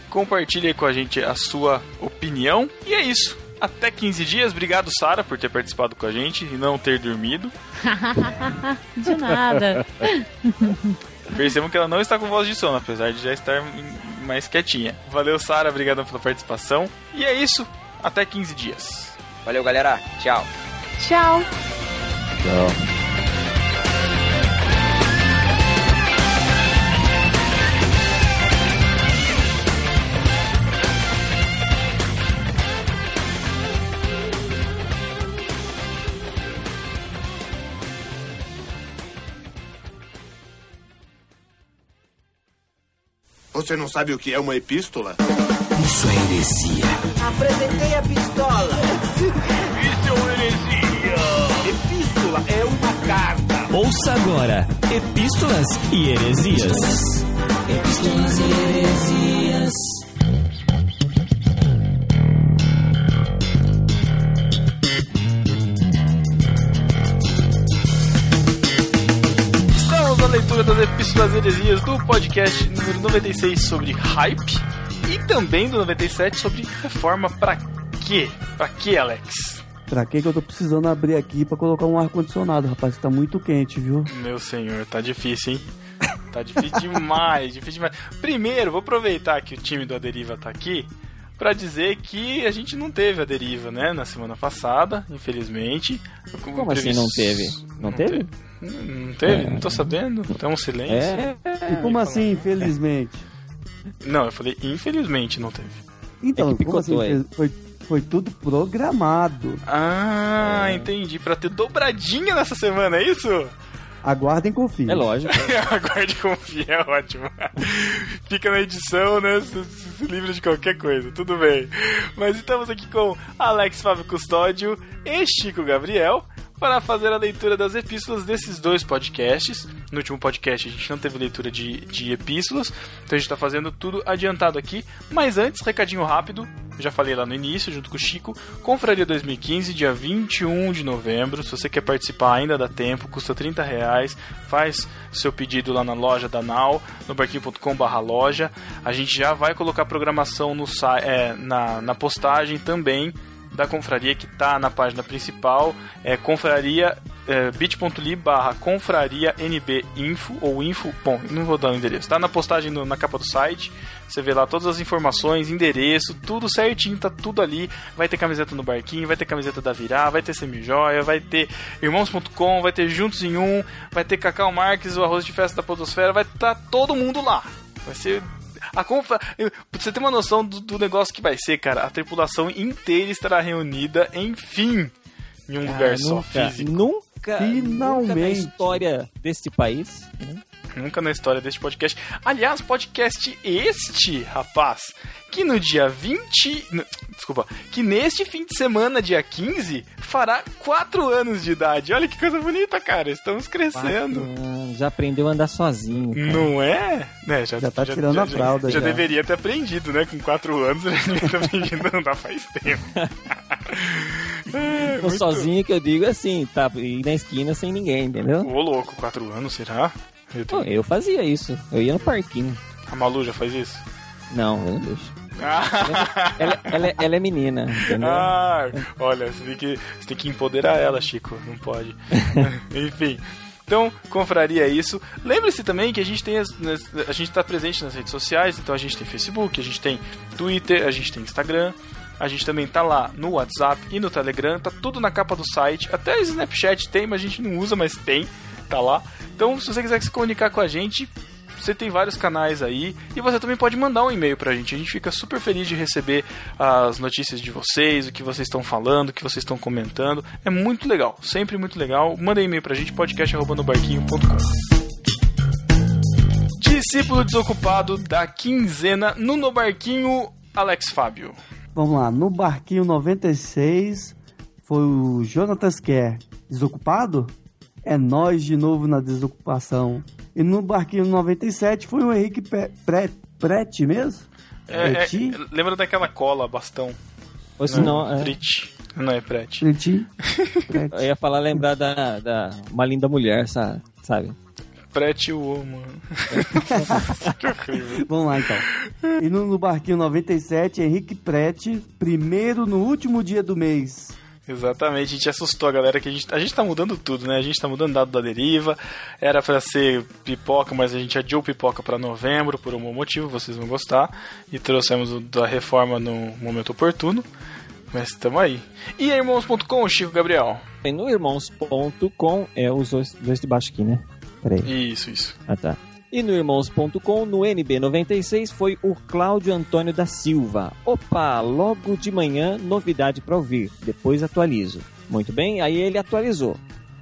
compartilha aí com a gente a sua opinião. E é isso. Até 15 dias. Obrigado, Sara, por ter participado com a gente e não ter dormido. De nada. Percebam que ela não está com voz de sono, apesar de já estar mais quietinha. Valeu, Sara. Obrigado pela participação. E é isso. Até 15 dias. Valeu, galera. Tchau. Tchau. Tchau. Você não sabe o que é uma epístola? Isso é heresia. Apresentei a pistola. Isso é uma heresia. Epístola é uma carta. Ouça agora Epístolas e Heresias. Epístolas e Heresias. Das epístolas heresias do podcast número 96 sobre hype e também do 97 sobre reforma pra quê? Pra quê, Alex? Pra que que eu tô precisando abrir aqui pra colocar um ar-condicionado, rapaz? Que tá muito quente, viu? Meu senhor, tá difícil, hein? Tá difícil demais, difícil demais. Primeiro, vou aproveitar que o time do Aderiva tá aqui pra dizer que a gente não teve a deriva, né, na semana passada, infelizmente. Como assim não teve? Não, teve? Não teve? Não tô sabendo. Tem um silêncio. É. E como assim, infelizmente? Não, eu falei infelizmente não teve. Então, É assim? aí. Foi, foi tudo programado. Ah, entendi. Pra ter dobradinha nessa semana, é isso? Aguardem e confiem. É lógico. Aguarde e confie, é ótimo. Fica na edição, né? Se, se- se livra de qualquer coisa, tudo bem. Mas estamos aqui com Alex Fábio Custódio e Chico Gabriel para fazer a leitura das epístolas desses dois podcasts. No último podcast a gente não teve leitura de, de epístolas, então a gente está fazendo tudo adiantado aqui. Mas antes, recadinho rápido, já falei lá no início, junto com o Chico, Confraria 2015, dia 21 de novembro. Se você quer participar, ainda dá tempo, custa 30 reais. Faz seu pedido lá na loja da Nau, no barquinho.com.br loja. A gente já vai colocar programação no, é, na, na postagem também da confraria que tá na página principal. É confraria é, bit.ly barra confraria nb info ou info. Bom, não vou dar o endereço. Tá na postagem no- na capa do site. Você vê lá todas as informações, endereço, tudo certinho, tá tudo ali. Vai ter camiseta no barquinho, vai ter camiseta da Virá, vai ter semijoia, vai ter irmãos.com, vai ter Juntos em Um, vai ter Cacau Marques, o arroz de festa da Podosfera, vai estar todo mundo lá. Vai ser a Pra você ter uma noção do, do negócio que vai ser, cara, a tripulação inteira estará reunida, enfim, em um lugar só, nunca, físico. nunca, nunca na Finalmente. história deste país. né? Nunca na história deste podcast. Aliás, podcast este, rapaz, que no dia 20. n- Desculpa, que neste fim de semana, dia 15, fará 4 anos de idade. Olha que coisa bonita, cara. Estamos crescendo. Ah, já aprendeu a andar sozinho. cara. Não é? Né, já, Já tá tirando a fralda, Já, já. deveria ter aprendido, né? Com 4 anos ele deveria ter aprendido a andar faz tempo. É, Tô muito- sozinho que eu digo assim, tá? Ir na esquina sem ninguém, entendeu? Ô, louco, 4 anos, será? Eu tenho- eu fazia isso. Eu ia no parquinho. A Malu já faz isso? Não, eu não deixo. Ah, Ela, ela é- ela é menina, entendeu? Ah, olha, você tem, que, você tem que empoderar ela, Chico. Não pode. Enfim. Então, confraria isso. Lembre-se também que a gente tem as, a gente está presente nas redes sociais, então a gente tem Facebook, a gente tem Twitter, a gente tem Instagram, a gente também tá lá no WhatsApp e no Telegram, tá tudo na capa do site. Até o Snapchat tem, mas a gente não usa, mas tem, tá lá. Então, se você quiser se comunicar com a gente, você tem vários canais aí e você também pode mandar um e-mail pra gente. A gente fica super feliz de receber as notícias de vocês, o que vocês estão falando, o que vocês estão comentando. É muito legal, sempre muito legal. Manda um e-mail pra gente, podcast.nobarquinho.com. Discípulo desocupado da quinzena no No Barquinho, Alex Fábio. Vamos lá, no barquinho 96 foi o Jonatas Kerr. Desocupado? É nós de novo na desocupação. E no barquinho 97 foi o Henrique Pe- Pre- Prete mesmo? É, é, lembra daquela cola, bastão? Ou senão, é, Prete. Não é Prete. Preti? eu Prete. ia falar lembrar da, da Uma Linda Mulher, sa- sabe? Prete Woman. que horrível. Vamos lá então. E no, no barquinho 97, Henrique Prete, primeiro no último dia do mês. Exatamente, a gente assustou a galera que a gente, a gente tá mudando tudo, né? A gente tá mudando dado da deriva. Era pra ser pipoca, mas a gente adiou pipoca pra novembro por um bom motivo, vocês vão gostar. E trouxemos o da reforma no momento oportuno. Mas estamos aí. E irmãos.com, Chico Gabriel? E no irmãos.com é os dois, dois de baixo aqui, né? Peraí. Isso, isso. Ah, tá. E no irmãos.com, no NB96, foi o Cláudio Antônio da Silva. Opa, logo de manhã, novidade para ouvir. Depois atualizo. Muito bem, aí ele atualizou.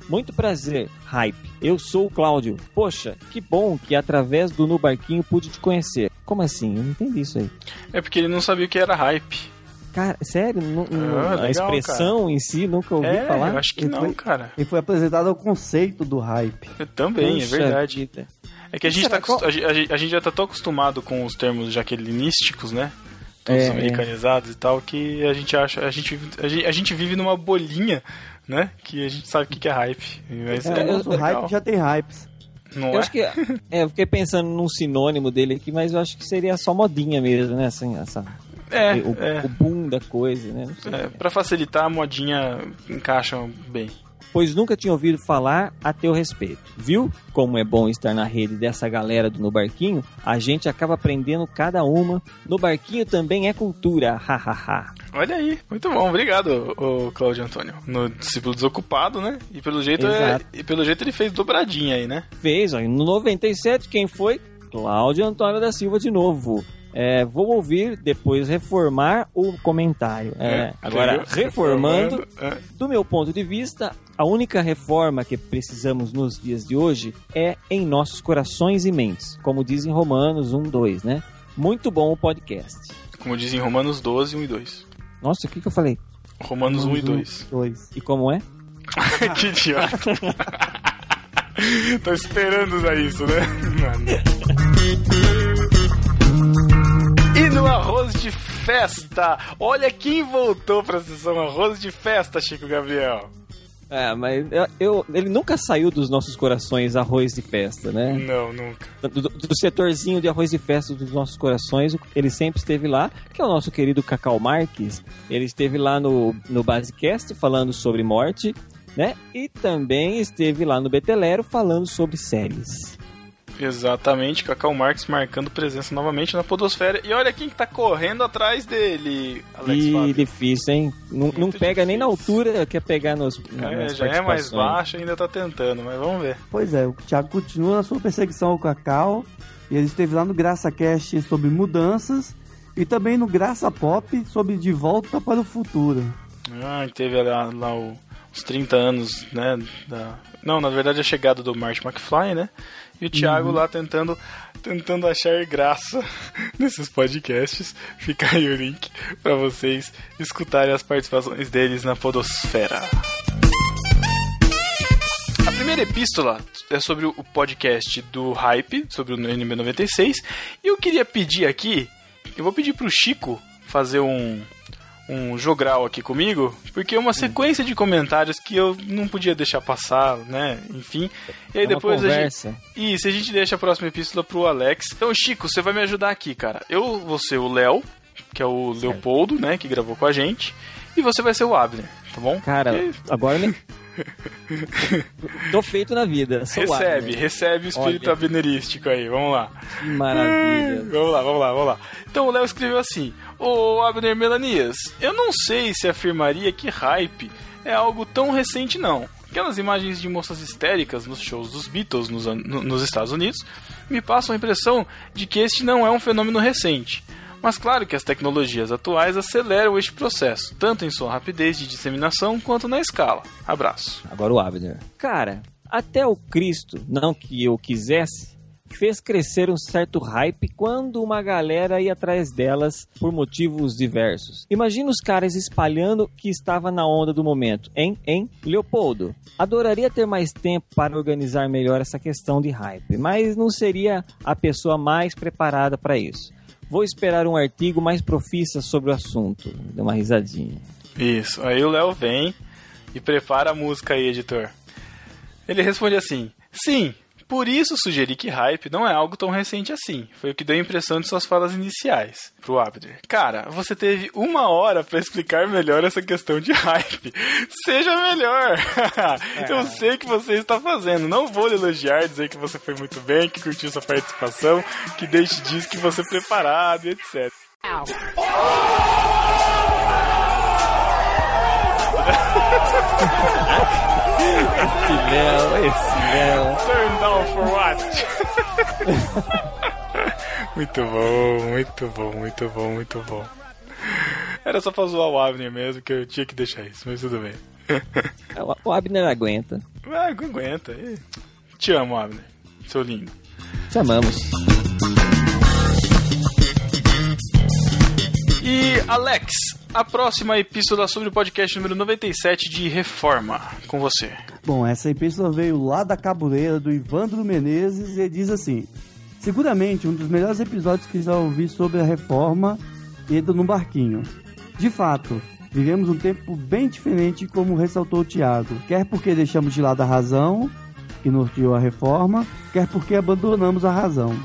Muito prazer, Hype. Eu sou o Cláudio. Poxa, que bom que através do No Barquinho pude te conhecer. Como assim? Eu não entendi isso aí. É porque ele não sabia o que era hype. Cara, sério? Não- não- Ah, a legal, expressão em si nunca ouvi é, falar? eu acho que Ele não, foi- cara. E foi apresentado ao conceito do hype. Eu também, Puxa é verdade. vida. É que a gente, tá, acostu- a, a gente já tá tão acostumado com os termos jaquelinísticos, né? Todos É, americanizados e tal, que a gente acha. A gente, a, gente, a gente vive numa bolinha, né? Que a gente sabe o que que é hype. Mas é, É, o hype já tem hypes. Não Eu é? acho que. É, eu fiquei pensando num sinônimo dele aqui, mas eu acho que seria só modinha mesmo, né? Assim, essa, É, o, é. o boom da coisa, né? Não sei. É, pra facilitar, a modinha encaixa bem. Pois nunca tinha ouvido falar a teu respeito. Viu como é bom estar na rede dessa galera do No Barquinho? A gente acaba aprendendo cada uma. No Barquinho também é cultura, hahaha. Olha aí, muito bom, obrigado, o Cláudio Antônio. No discípulo desocupado, né? E pelo jeito, é, e pelo jeito ele fez dobradinha aí, né? Fez, ó, no 97, quem foi? Cláudio Antônio da Silva de novo. É, vou ouvir, depois reformar o comentário. É, agora, entendeu? reformando, é. do meu ponto de vista, a única reforma que precisamos nos dias de hoje é em nossos corações e mentes, como diz em Romanos 1, 2, né? Muito bom o podcast. Como dizem Romanos 12, 1 e 2. Nossa, o que, que eu falei? Romanos 1 e 2. Dois. E como é? que idiota. Tô esperando usar isso, né? E no arroz de festa, olha quem voltou pra sessão arroz de festa, Chico Gabriel. É, mas eu, ele nunca saiu dos nossos corações arroz de festa, né? Não, nunca. Do, do setorzinho de arroz de festa dos nossos corações, ele sempre esteve lá, que é o nosso querido Cacau Marques. Ele esteve lá no, no Basecast falando sobre morte, né? E também esteve lá no Betelero falando sobre séries. Exatamente, Cacau Marques marcando presença novamente na podosfera. E olha quem que tá correndo atrás dele, Alex e Fábio. difícil, hein? Não, não pega nem na altura, quer pegar nos. É, já é mais baixo, ainda tá tentando, mas vamos ver. Pois é, o Thiago continua na sua perseguição ao Cacau. E ele esteve lá no Graça Cast sobre mudanças. E também no Graça Pop sobre De Volta para o Futuro. Ah, teve lá, lá o- os 30 anos, né? Da... Não, na verdade a chegada do Marty McFly, né? E o Thiago lá tentando, tentando achar graça nesses podcasts. Fica aí o link pra vocês escutarem as participações deles na Podosfera. A primeira epístola é sobre o podcast do Hype, sobre o NB96. E eu queria pedir aqui, eu vou pedir pro Chico fazer um, um jogral aqui comigo, porque é uma sequência de comentários que eu não podia deixar passar, né? Enfim. E aí É depois a gente. conversa. Isso, a gente deixa a próxima epístola pro Alex. Então, Chico, você vai me ajudar aqui, cara. Eu vou ser o Léo, que é o Leopoldo, né? Que gravou com a gente. E você vai ser o Abner, tá bom? Cara, agora nem. Tô feito na vida. Recebe, Abner. recebe o espírito Olha. abnerístico aí, vamos lá. Que maravilha. Vamos lá, vamos lá, vamos lá. Então o Léo escreveu assim: Ô Abner Melanias, eu não sei se afirmaria que hype é algo tão recente, não. Aquelas imagens de moças histéricas nos shows dos Beatles nos, nos Estados Unidos me passam a impressão de que este não é um fenômeno recente. Mas claro que as tecnologias atuais aceleram este processo, tanto em sua rapidez de disseminação quanto na escala. Abraço. Agora o Abner. Cara, até o Cristo, não que eu quisesse, fez crescer um certo hype quando uma galera ia atrás delas por motivos diversos. Imagina os caras espalhando que estava na onda do momento, hein? Hein? Leopoldo, adoraria ter mais tempo para organizar melhor essa questão de hype, mas não seria a pessoa mais preparada para isso. Vou esperar um artigo mais profissa sobre o assunto. Deu uma risadinha. Isso. Aí o Léo vem e prepara a música aí, editor. Ele responde assim: Sim, por isso sugeri que hype não é algo tão recente assim. Foi o que deu a impressão de suas falas iniciais pro Abner. Cara, você teve uma hora pra explicar melhor essa questão de hype. Seja melhor. Eu sei que você está fazendo. Não vou lhe elogiar, dizer que você foi muito bem, que curtiu sua participação, que deixe disso que você é preparado, e etc. Esse Léo, esse Léo. Turn down for what? muito bom, muito bom, muito bom, muito bom. Era só pra zoar o Abner mesmo, que eu tinha que deixar isso, mas tudo bem. O Abner aguenta. Ah, aguenta. Te amo, Abner. Seu lindo. Chamamos. E, Alex, a próxima epístola sobre o podcast número 97 de Reforma. Com você. Bom, essa epístola veio lá da cabuleira do Ivandro Menezes e diz assim: Seguramente um dos melhores episódios que já ouvi sobre a reforma entra no barquinho. De fato, vivemos um tempo bem diferente, como ressaltou o Tiago. Quer porque deixamos de lado a razão, que norteou a reforma, quer porque abandonamos a razão.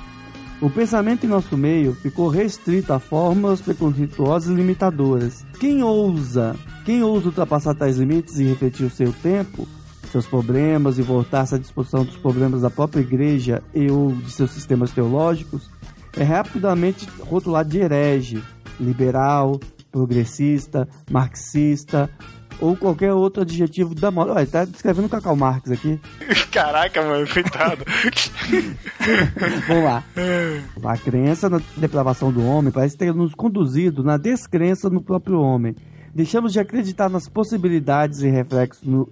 O pensamento em nosso meio ficou restrito a fórmulas preconceituosas e limitadoras. Quem ousa, quem ousa ultrapassar tais limites e refletir o seu tempo, seus problemas e voltar-se à disposição dos problemas da própria igreja e ou de seus sistemas teológicos, é rapidamente rotulado de herege, liberal, progressista, marxista ou qualquer outro adjetivo da moda. Olha, tá descrevendo o Cacau Marx aqui. Caraca, mano, coitado. Vamos lá. A crença na depravação do homem parece ter nos conduzido na descrença no próprio homem. Deixamos de acreditar nas possibilidades e reflexos no-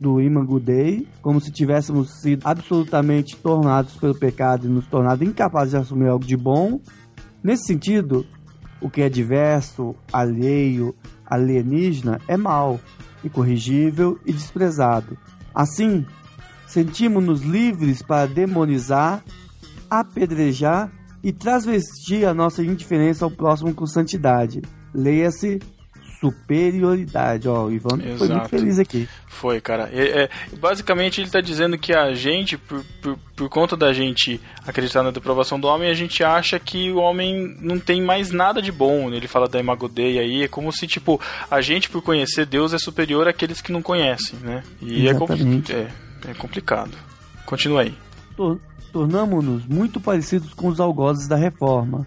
do Imago Dei, como se tivéssemos sido absolutamente tornados pelo pecado e nos tornado incapazes de assumir algo de bom. Nesse sentido, o que é diverso, alheio, alienígena é mal, incorrigível e desprezado. Assim, sentimos-nos livres para demonizar, apedrejar e transvestir a nossa indiferença ao próximo com santidade. Leia-se superioridade. Ó, o Ivan foi muito Exato. feliz aqui. Foi, cara. É, é, basicamente, ele tá dizendo que a gente, por, por, por conta da gente acreditar na deprovação do homem, a gente acha que o homem não tem mais nada de bom. Ele fala da imagodeia aí. É como se, tipo, a gente, por conhecer Deus, é superior àqueles que não conhecem, né? E é, Exatamente. é, é complicado. Continua aí. Tor- Tornamos-nos muito parecidos com os algozes da reforma.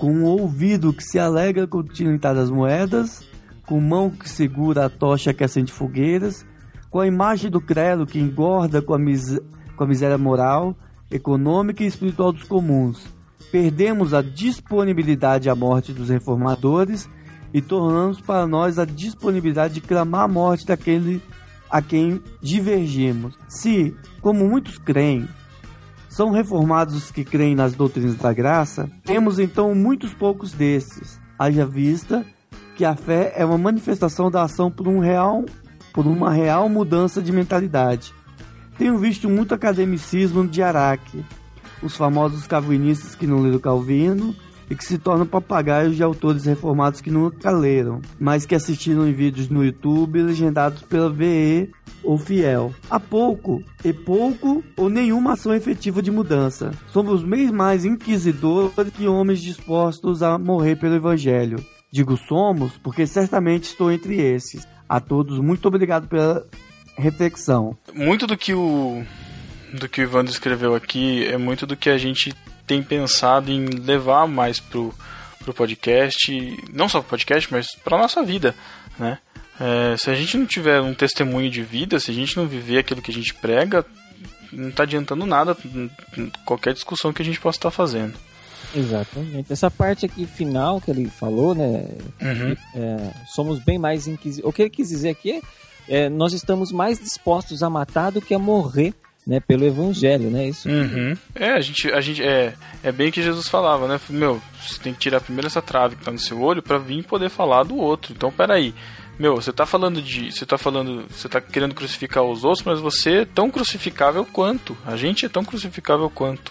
Com um ouvido que se alegra com o tilintar das moedas, com mão que segura a tocha que acende fogueiras, com a imagem do credo que engorda com a, mis- com a miséria moral, econômica e espiritual dos comuns. Perdemos a disponibilidade à morte dos reformadores e tornamos para nós a disponibilidade de clamar a morte daquele a quem divergimos. Se, como muitos creem, são reformados os que creem nas doutrinas da graça, temos então muitos poucos desses. Haja vista que a fé é uma manifestação da ação por um real, por uma real mudança de mentalidade. Tenho visto muito academicismo de Araque, os famosos calvinistas que não leram Calvino e que se tornam papagaios de autores reformados que nunca leram, mas que assistiram em vídeos no YouTube legendados pela VE ou Fiel. Há pouco, e pouco ou nenhuma ação efetiva de mudança. Somos bem mais inquisidores que homens dispostos a morrer pelo Evangelho. Digo somos porque certamente estou entre esses. A todos, muito obrigado pela reflexão. Muito do que o do que o Ivan escreveu aqui é muito do que a gente tem pensado em levar mais pro, pro podcast, não só pro podcast, mas pra nossa vida, né? É, se a gente não tiver um testemunho de vida, se a gente não viver aquilo que a gente prega, não tá adiantando nada qualquer discussão que a gente possa estar fazendo. Exatamente. Essa parte aqui final que ele falou, né? Uhum. é, somos bem mais inquisitivos. O que ele quis dizer aqui é nós estamos mais dispostos a matar do que a morrer, né? Pelo evangelho, né? Isso. Uhum. É, a gente, a gente é, é bem o que Jesus falava, né? Meu, você tem que tirar primeiro essa trave que tá no seu olho pra vir poder falar do outro. Então, peraí. Meu, você tá falando de. Você tá falando. Você tá querendo crucificar os outros, mas você é tão crucificável quanto. A gente é tão crucificável quanto.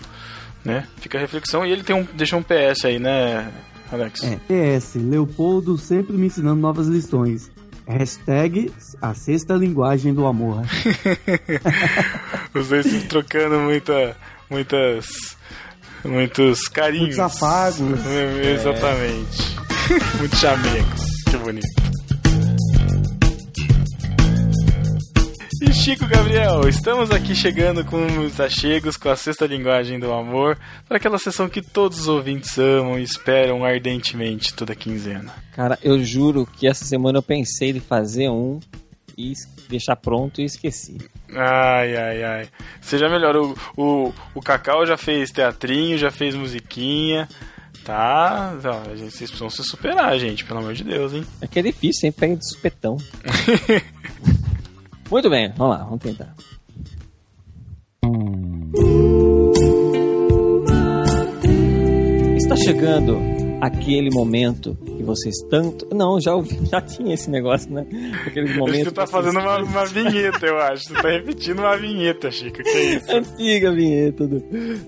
Né? Fica a reflexão e ele tem um. Deixa um PS aí, né, Alex? É. PS, Leopoldo sempre me ensinando novas lições. Hashtag a sexta linguagem do amor. Os dois se trocando muita, muitas. Muitos carinhos. Muitos afagos. É, Exatamente. Muito chamego. Que bonito. Chico Gabriel, estamos aqui chegando com os achegos, com a sexta linguagem do amor, para aquela sessão que todos os ouvintes amam e esperam ardentemente toda quinzena. Cara, eu juro que essa semana eu pensei de fazer um e deixar pronto e esqueci. Ai, ai, ai. Seja melhor, o, o, o Cacau já fez teatrinho, já fez musiquinha. Tá, ó, gente, vocês precisam se superar, gente, pelo amor de Deus, hein? É que é difícil, sempre pega de supetão. Muito bem, vamos lá, vamos tentar. Está chegando aquele momento que vocês tanto. Não, já ouvi, já tinha esse negócio, né? Aquele momento. Você tá fazendo uma, uma vinheta, eu acho. Você tá repetindo uma vinheta, Chico. Que é isso? Antiga vinheta do,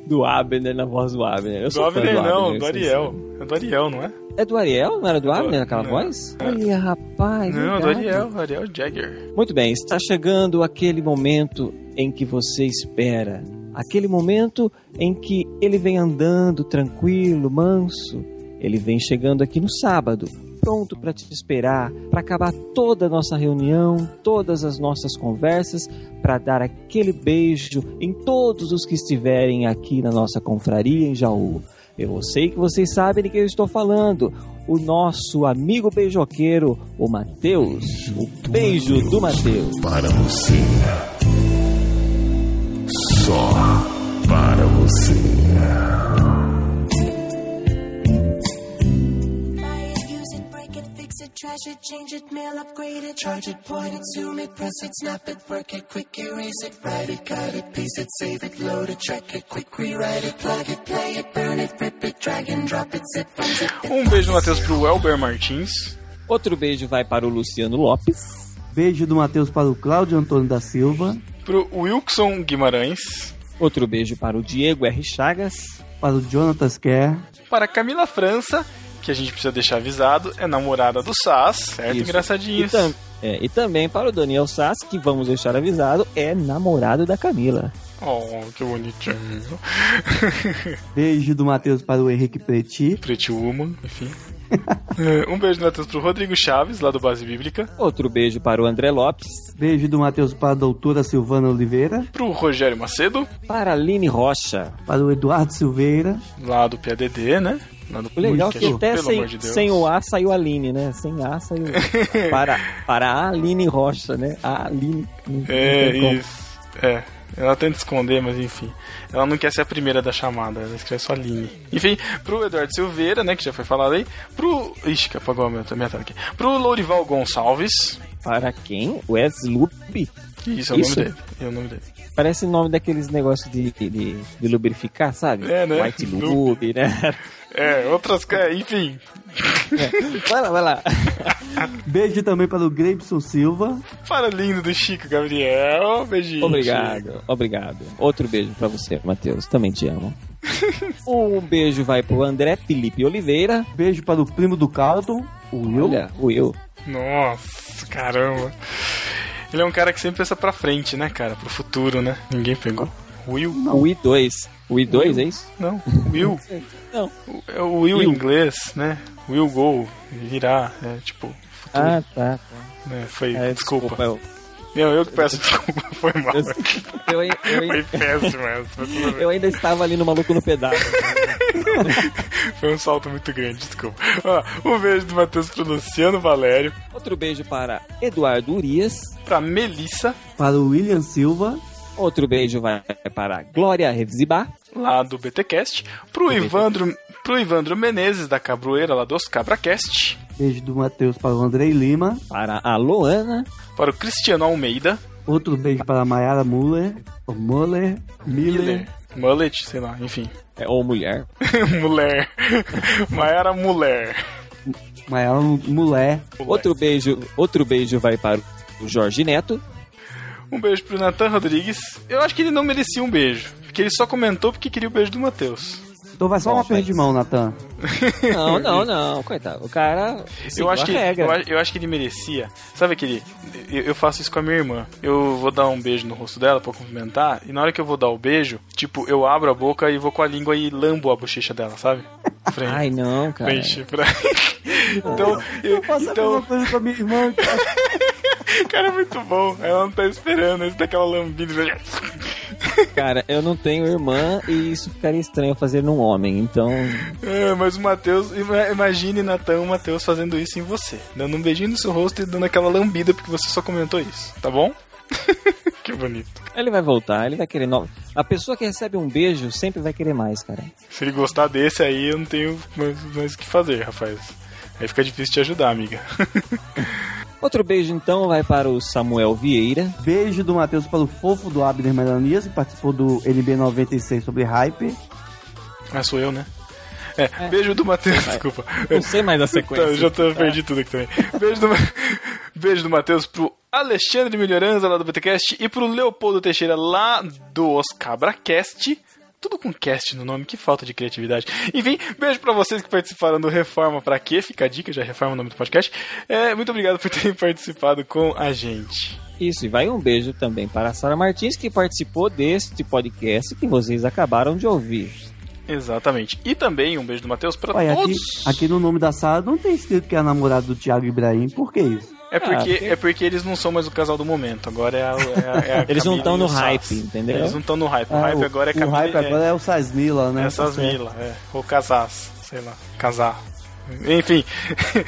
do Abner, na voz do Abner. Eu Do sou fã Abner não, Abner, do Ariel. É do Ariel, não é? É do Ariel? Não era do Abner aquela não. voz? Olha, rapaz. Não, do verdade. Ariel, Ariel Jagger. Muito bem, está chegando aquele momento em que você espera. Aquele momento em que ele vem andando tranquilo, manso. Ele vem chegando aqui no sábado, pronto para te esperar, para acabar toda a nossa reunião, todas as nossas conversas, para dar aquele beijo em todos os que estiverem aqui na nossa confraria em Jaú. Eu sei que vocês sabem de que eu estou falando. O nosso amigo beijoqueiro, o Mateus. O beijo do Mateus. Para você. Só para você. Trash it, change it, mail, upgrade it, charge it, point it, zoom it, press it, snap it, work it, quick erase it, write it, cut it, paste it, save it, load it, track it, quick rewrite it, plug it, play it, burn it, rip it, drag and drop it, zip, it. Um beijo, Matheus, pro Elber Martins. Outro beijo vai para o Luciano Lopes. Beijo do Matheus para o Cláudio Antônio da Silva. Pro Wilson Guimarães. Outro beijo para o Diego R. Chagas. Para o Jonatas Kerr. Para Camila França, que a gente precisa deixar avisado, é namorada do Sass, certo? Isso. Engraçadinho. E, tam- é, e também para o Daniel Sass, que vamos deixar avisado, é namorado da Camila. Oh, que bonitinho. Beijo do Matheus para o Henrique Preti. Pretty Woman, enfim. É, um beijo do Matheus pro Rodrigo Chaves, lá do Base Bíblica. Outro beijo para o André Lopes. Beijo do Matheus para a doutora Silvana Oliveira. Pro Rogério Macedo, Para a Aline Rocha. Para o Eduardo Silveira. lá do PADD, né? Lá do O legal é que até pelo sem, amor de Deus. sem o A saiu a Aline, né? Sem A saiu. para, para a Aline Rocha, né? A Aline. não É, isso. É. Ela tenta esconder, mas enfim. Ela não quer ser a primeira da chamada, ela escreve só Aline. Enfim, pro Eduardo Silveira, né, que já foi falado aí. Pro. Ixi, que apagou a minha, minha tela aqui. Pro Lourival Gonçalves. Para quem? Wes Lupe? Isso, é o Isso. nome dele. É o nome dele. Parece o nome daqueles negócios de, de, de lubrificar, sabe? É, né? White Lube, né? É, outras coisas, enfim. Vai lá, vai lá. Beijo também para o Greibson Silva. Para o lindo do Chico Gabriel. Beijinho. Obrigado, obrigado. Outro beijo pra você, Matheus. Também te amo. um beijo vai pro André Felipe Oliveira. Beijo para o primo do Calton, o Will. Olha, o Will. Nossa, caramba. Ele é um cara que sempre pensa pra frente, né, cara? Pro futuro, né? Ninguém pegou. Will? O I2. O I2, é isso? Não, Will. Não. O- É o Will, em Will. inglês, né? Will go, virar, é tipo. Futuro, Ah, tá. né? Foi, É, desculpa. eu, Não, eu que peço desculpa, foi mal. eu, eu, eu, Foi péssimo essa. eu ainda estava ali no maluco no pedaço. Foi um salto muito grande, desculpa. Ó, um beijo do Matheus pro Luciano Valério, Outro beijo para Eduardo Urias. pra Melissa, Para o William Silva. Outro beijo vai para Glória Revzibá. lá do BTcast, pro Ivandro, pro Ivandro Menezes da Cabroeira, lá dos Cabracast, Beijo do Matheus para o Andrei Lima. Para a Loana. Para o Cristiano Almeida, Outro beijo para a Mayara Muller. Muller. Miller. Miller, Mullet, sei lá, enfim. É, ou mulher. mulher. Maiara Mulher. Mayara Mulher. Outro beijo, outro beijo vai para o Jorge Neto. Um beijo pro Nathan Rodrigues. Eu acho que ele não merecia um beijo. Porque ele só comentou porque queria o beijo do Matheus. Então vai só Bom, uma perda de mão, Natan. Não, não, não, coitado. O cara. Eu acho, a que, eu, eu acho que ele merecia. Sabe aquele. Eu, eu faço isso com a minha irmã. Eu vou dar um beijo no rosto dela pra cumprimentar. E na hora que eu vou dar o beijo, tipo, eu abro a boca e vou com a língua e lambo a bochecha dela, sabe? Frente. Ai, não, cara. frente pra... então, eu, Eu faço a então, mesma coisa com a minha irmã. cara. cara, é muito bom. Ela não tá esperando. Isso daquela lambida. Cara, eu não tenho irmã e isso ficaria estranho fazer num homem. Então, É, mas o Matheus, ima- imagine, Natan, o Matheus fazendo isso em você. Dando um beijinho no seu rosto e dando aquela lambida porque você só comentou isso, tá bom? que bonito. ele vai voltar, ele vai querer novo. A pessoa que recebe um beijo sempre vai querer mais, cara. Se ele gostar desse aí, eu não tenho mais, mais o que fazer, rapaz. Aí fica difícil te ajudar, amiga. Outro beijo então vai para o Samuel Vieira. Beijo do Matheus para o fofo do Abner Melanias, que participou do NB96 sobre hype. ah, sou eu, né? É, beijo do Matheus, desculpa. Não sei mais a sequência. Tá, já tô, perdi tudo aqui também. Beijo do, beijo do Matheus pro Alexandre Melhoranza lá do BTcast e pro Leopoldo Teixeira lá do Oscabracast. Tudo com cast no nome, que falta de criatividade. Enfim, beijo pra vocês que participaram do Reforma Pra Quê? Fica a dica, já reforma o nome do podcast. É, muito obrigado por terem participado com a gente. Isso, e vai um beijo também para a Sara Martins, que participou deste podcast que vocês acabaram de ouvir. Exatamente. E também um beijo do Matheus pra Olha, aqui, todos. aqui no nome da Sara não tem escrito que é a namorada do Thiago Ibrahim. Por que isso? É porque, Ah, porque- é porque eles não são mais o casal do momento. Agora é a. é a- é a Eles não estão no o hype, entendeu? Eles não estão no hype. O Ah, hype agora é o Camila hype é, agora é o Sasmila, né? essas Tá certo. Mila, é. Ou Casas, sei lá. Casar. Enfim.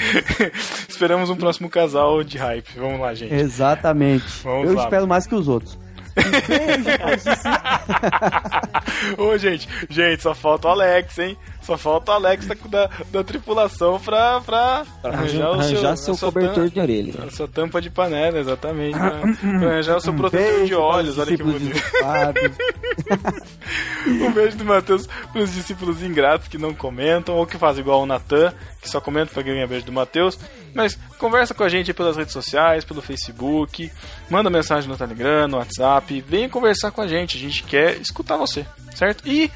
Esperamos um próximo casal de hype. Vamos lá, gente. Exatamente. Vamos Eu lá. espero mais que os outros. Ô, gente, gente, só falta o Alex, hein? Só falta o Alex da, da, da tripulação pra, pra, Arranjar, arranjar seu sua cobertor tam- de orelha. a sua tampa de panela, exatamente. Pra, pra arranjar o seu protetor de olhos, olha que bonito. Um beijo do Matheus pros discípulos ingratos que não comentam, ou que fazem igual o Natan, que só comenta pra ganhar beijo do Matheus. Mas conversa com a gente aí pelas redes sociais, pelo Facebook, manda mensagem no Telegram, no WhatsApp, venha conversar com a gente, a gente quer escutar você, certo? E,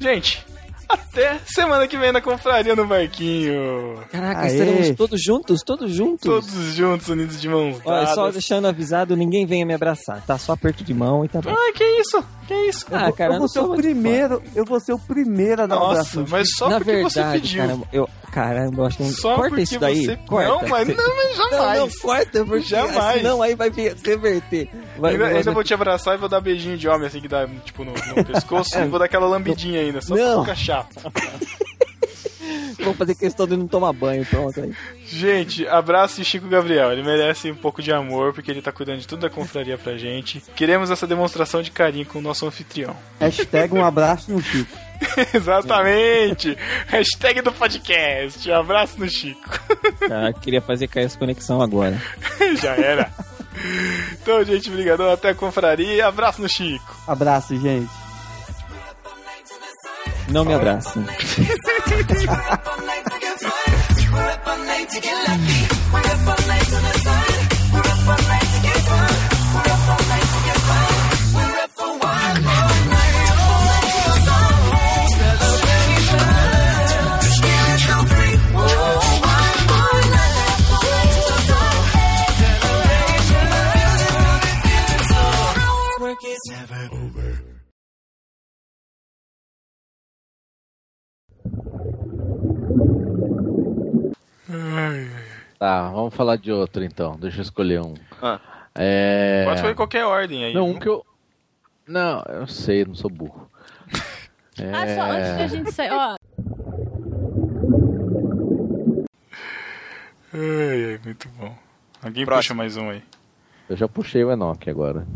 gente, até semana que vem na confraria no barquinho. Caraca, Aê. estaremos todos juntos, todos juntos. Todos juntos, unidos de mãos Olha, dadas. só deixando avisado, ninguém venha me abraçar, tá? Só aperto de mão e tá bom. Ai, que isso? Que isso? Ah, cara, eu eu vou ser o primeiro, eu vou ser o primeiro a dar um abraço. Nossa, mas só Na porque você verdade, pediu. caramba, eu, caramba, eu acho que Só corta isso daí, você... corta. Não, mas não, mas Não, jamais. não, corta, porque Jamais. senão aí vai reverter. Vai, ainda, vai- ainda vou te abraçar e vou dar beijinho de homem, assim, que dá, tipo, no, no pescoço. e vou dar aquela lambidinha ainda, só Não. pra ficar chato. Vou fazer questão de não tomar banho, pronto aí. Gente, abraço e Chico Gabriel. Ele merece um pouco de amor, porque ele tá cuidando de tudo da confraria pra gente. Queremos essa demonstração de carinho com o nosso anfitrião. Hashtag um abraço no Chico. Exatamente! Hashtag do podcast. Abraço no Chico. Ah, queria fazer cair essa conexão agora. Já era. Então, gente, brigadão. Até a confraria. Abraço no Chico. Abraço, gente. Não me abraça. Tá, vamos falar de outro então. Deixa eu escolher um. Ah. É... Pode foi qualquer ordem aí. Não, um que eu. Não, eu sei, não sou burro. É... Ah, só antes da gente sair, ó. Ai, ai, muito bom. Alguém Próximo. puxa mais um aí. Eu já puxei o Enoch agora.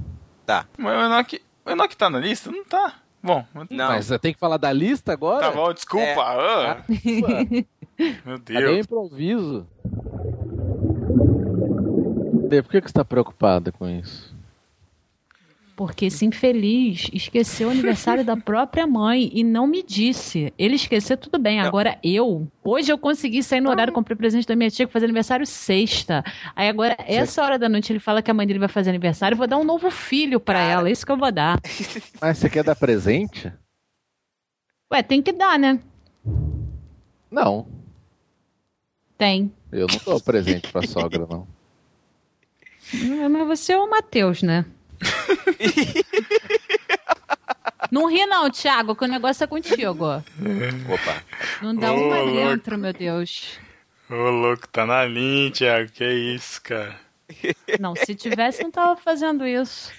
Tá. Mas o Enoch, o Enoch tá na lista? Não tá. Bom, mas- Não. Mas você tem que falar da lista agora? tá bom, desculpa. É. ah. Ué, Meu Cadê o Deus. improviso? Por que, que você tá preocupada com isso? Porque esse infeliz esqueceu o aniversário da própria mãe e não me disse. Ele esqueceu, tudo bem. Agora eu. Hoje eu consegui sair no horário, comprei presente da minha tia que fazer aniversário sexta. Aí agora, essa hora da noite, ele fala que a mãe dele vai fazer aniversário. Eu vou dar um novo filho pra ela. Isso que eu vou dar. Mas você quer dar presente? Ué, tem que dar, né? Não. Tem. Eu não dou presente pra sogra, não. Mas você é o Matheus, né? não ri não, Thiago, que o negócio é contigo. Opa. Não dá Ô, uma dentro, meu Deus. Ô, louco, tá na linha, Thiago. Que isso, cara. Não, se tivesse, não tava fazendo isso.